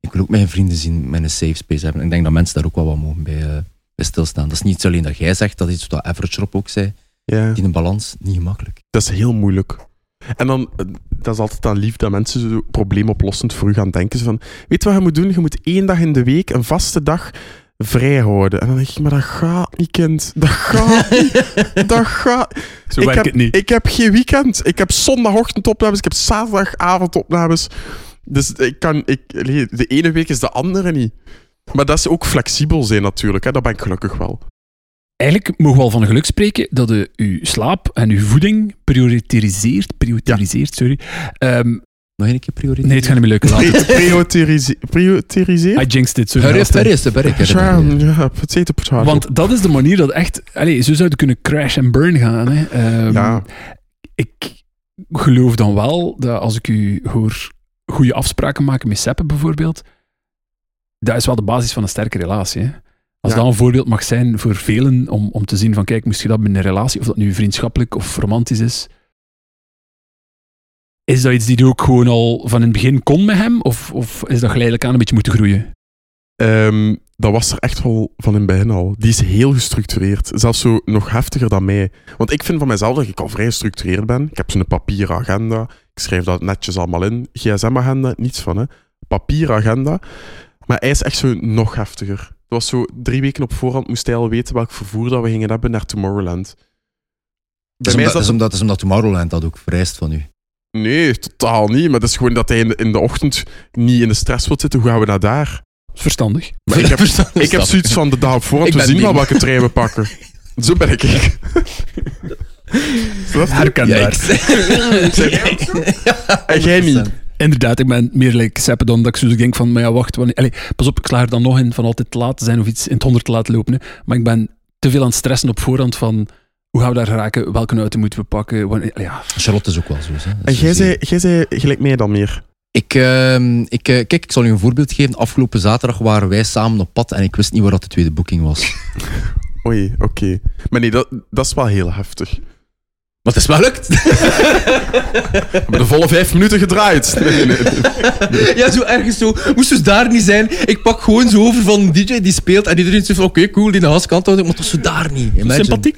Ik wil ook mijn vrienden zien met een safe space hebben. Ik denk dat mensen daar ook wel wat mogen bij, eh, bij stilstaan. Dat is niet alleen dat jij zegt, dat is iets wat Average Rob ook zei. Ja. Die een balans, niet gemakkelijk. Dat is heel moeilijk. En dan, eh, dat is altijd dan lief dat mensen zo probleemoplossend voor u gaan denken. Zo van, weet je wat je moet doen? Je moet één dag in de week, een vaste dag, vrij houden. En dan denk ik, maar dat gaat niet, kind. Dat gaat *laughs* niet. Dat gaat... Zo ik werkt heb, het niet. Ik heb geen weekend. Ik heb zondagochtend opnames. Ik heb zaterdagavond opnames. Dus ik kan... Ik, de ene week is de andere niet. Maar dat is ook flexibel zijn natuurlijk. Hè. Dat ben ik gelukkig wel. Eigenlijk mogen we al van geluk spreken dat je uw slaap en uw voeding prioritiseert. Prioritiseert, sorry. Ehm, Nog een keer prioriteit. nee, het gaat niet meer lukken. Laat het. Prioriterise- Prioritiseren? I jinxed it, sorry. Hurry up, hurry up, hurry up, hurry Ja, up. ja, potato, potato. Want dat is de manier dat echt... Allez, zo zouden kunnen crash en burn gaan. Hè. Ehm, Ja. Ik geloof dan wel dat als ik u hoor goede afspraken maken met Seppen bijvoorbeeld, dat is wel de basis van een sterke relatie. Hè. Als Ja. dat een voorbeeld mag zijn voor velen om, om te zien van kijk, moest je dat binnen een relatie, of dat nu vriendschappelijk of romantisch is, is dat iets die je ook gewoon al van in het begin kon met hem? Of, of is dat geleidelijk aan een beetje moeten groeien? Ehm, dat was er echt wel van in het begin al. Die is heel gestructureerd. Zelfs zo nog heftiger dan mij. Want ik vind van mezelf dat ik al vrij gestructureerd ben. Ik heb zo'n papieren agenda. Ik schrijf dat netjes allemaal in. GSM-agenda, niets van, hè. Papieren agenda. Maar hij is echt zo nog heftiger. Het was zo drie weken op voorhand moest hij al weten welk vervoer dat we gingen hebben naar Tomorrowland. Bij is, mij omdat, is dat is omdat, dat is omdat Tomorrowland dat ook vereist van u. Nee, totaal niet. Maar dat is gewoon dat hij in de, in de ochtend niet in de stress wil zitten. Hoe gaan we naar daar? Verstandig. Maar ik heb, Ik heb zoiets van de dag op voorhand, Ik we ben zien wel welke trein we pakken. *laughs* Zo ben ik. Herkenbaar. *laughs* En jij niet. Inderdaad, ik ben meer like Seppe dan dat ik zo denk van, maar ja, wacht, wanneer, allee, pas op, ik sla er dan nog in van altijd te laat te zijn of iets in het honderd te laten lopen. Hè. Maar ik ben te veel aan het stressen op voorhand van, hoe gaan we daar geraken, welke auto moeten we pakken, wanneer, ja. Charlotte is ook wel zo. Hè. En jij zei, jij zei gelijk mij dan meer. Ik, ehm, ik, eh, kijk, ik zal u een voorbeeld geven. Afgelopen zaterdag waren wij samen op pad en ik wist niet waar dat de tweede boeking was. *laughs* Oei, oké. Maar nee, dat, dat is wel heel heftig. Maar het is wel lukt. We *laughs* hebben de volle vijf minuten gedraaid. *laughs* Nee, nee, nee. ja, zo ergens zo. Moest dus daar niet zijn. Ik pak gewoon zo over van een DJ die speelt en iedereen zegt van oké, cool, die naast kant houden, maar toch zo daar niet. Imagine. Sympathiek.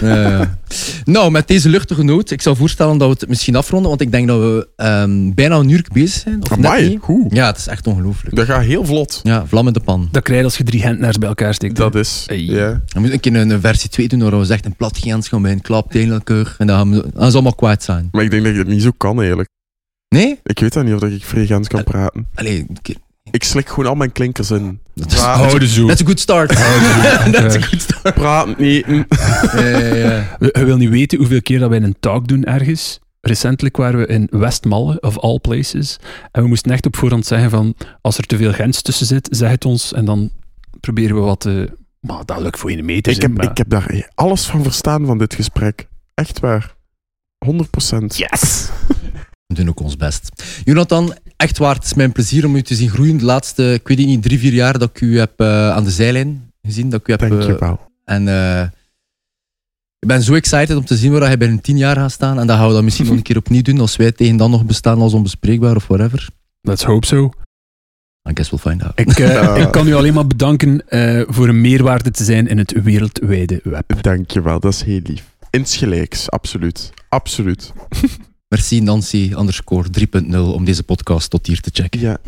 Ja, ja. Nou, met deze luchtige noot, ik zou voorstellen dat we het misschien afronden, want ik denk dat we ehm, bijna een uur bezig zijn. Of net Amai, niet. goed. Ja, het is echt ongelooflijk. Dat gaat heel vlot. Ja, vlam in de pan. Dat krijg je als je drie Hentnaars bij elkaar steekt. hè. Dat is. Hey. We moeten een keer een, versie 2 doen waar we zeggen een plat gaan bij een klap tegen elkaar en dan gaan we dan is allemaal kwijt zijn. Maar ik denk dat je het niet zo kan, eigenlijk. Nee? Ik weet dat niet of dat ik vrij kan praten. Allee, een keer. Ik slik gewoon al mijn klinkers in. Dat is, Houden zo. That's a good start. A *laughs* good start. Ja, ja. We, je wil niet weten hoeveel keer dat wij een talk doen ergens. Recentelijk waren we in Westmalle, of all places. En we moesten echt op voorhand zeggen van, als er te veel Gens tussen zit, zeg het ons. En dan proberen we wat te... Maar dat lukt voor je meters. Ik heb, maar- ik heb daar alles van verstaan van dit gesprek. Echt waar. 100 procent. Yes! We doen ook ons best. Jonathan, echt waar, het is mijn plezier om u te zien groeien. De laatste, ik weet niet, drie, vier jaar dat ik u heb eh, aan de zijlijn gezien. Dat ik u heb, Dank je eh, wel. en eh, ik ben zo excited om te zien waar hij binnen tien jaar gaat staan. En dat gaan we dat misschien nog een keer opnieuw doen, als wij tegen dan nog bestaan als onbespreekbaar of whatever. Let's hope so. I guess we'll find out. Ik, *laughs* ik kan u alleen maar bedanken eh, voor een meerwaarde te zijn in het wereldwijde web. Dank je wel, dat is heel lief. Insgelijks, absoluut. Absoluut. *laughs* Merci Nancy underscore 3.0 om deze podcast tot hier te checken. Ja,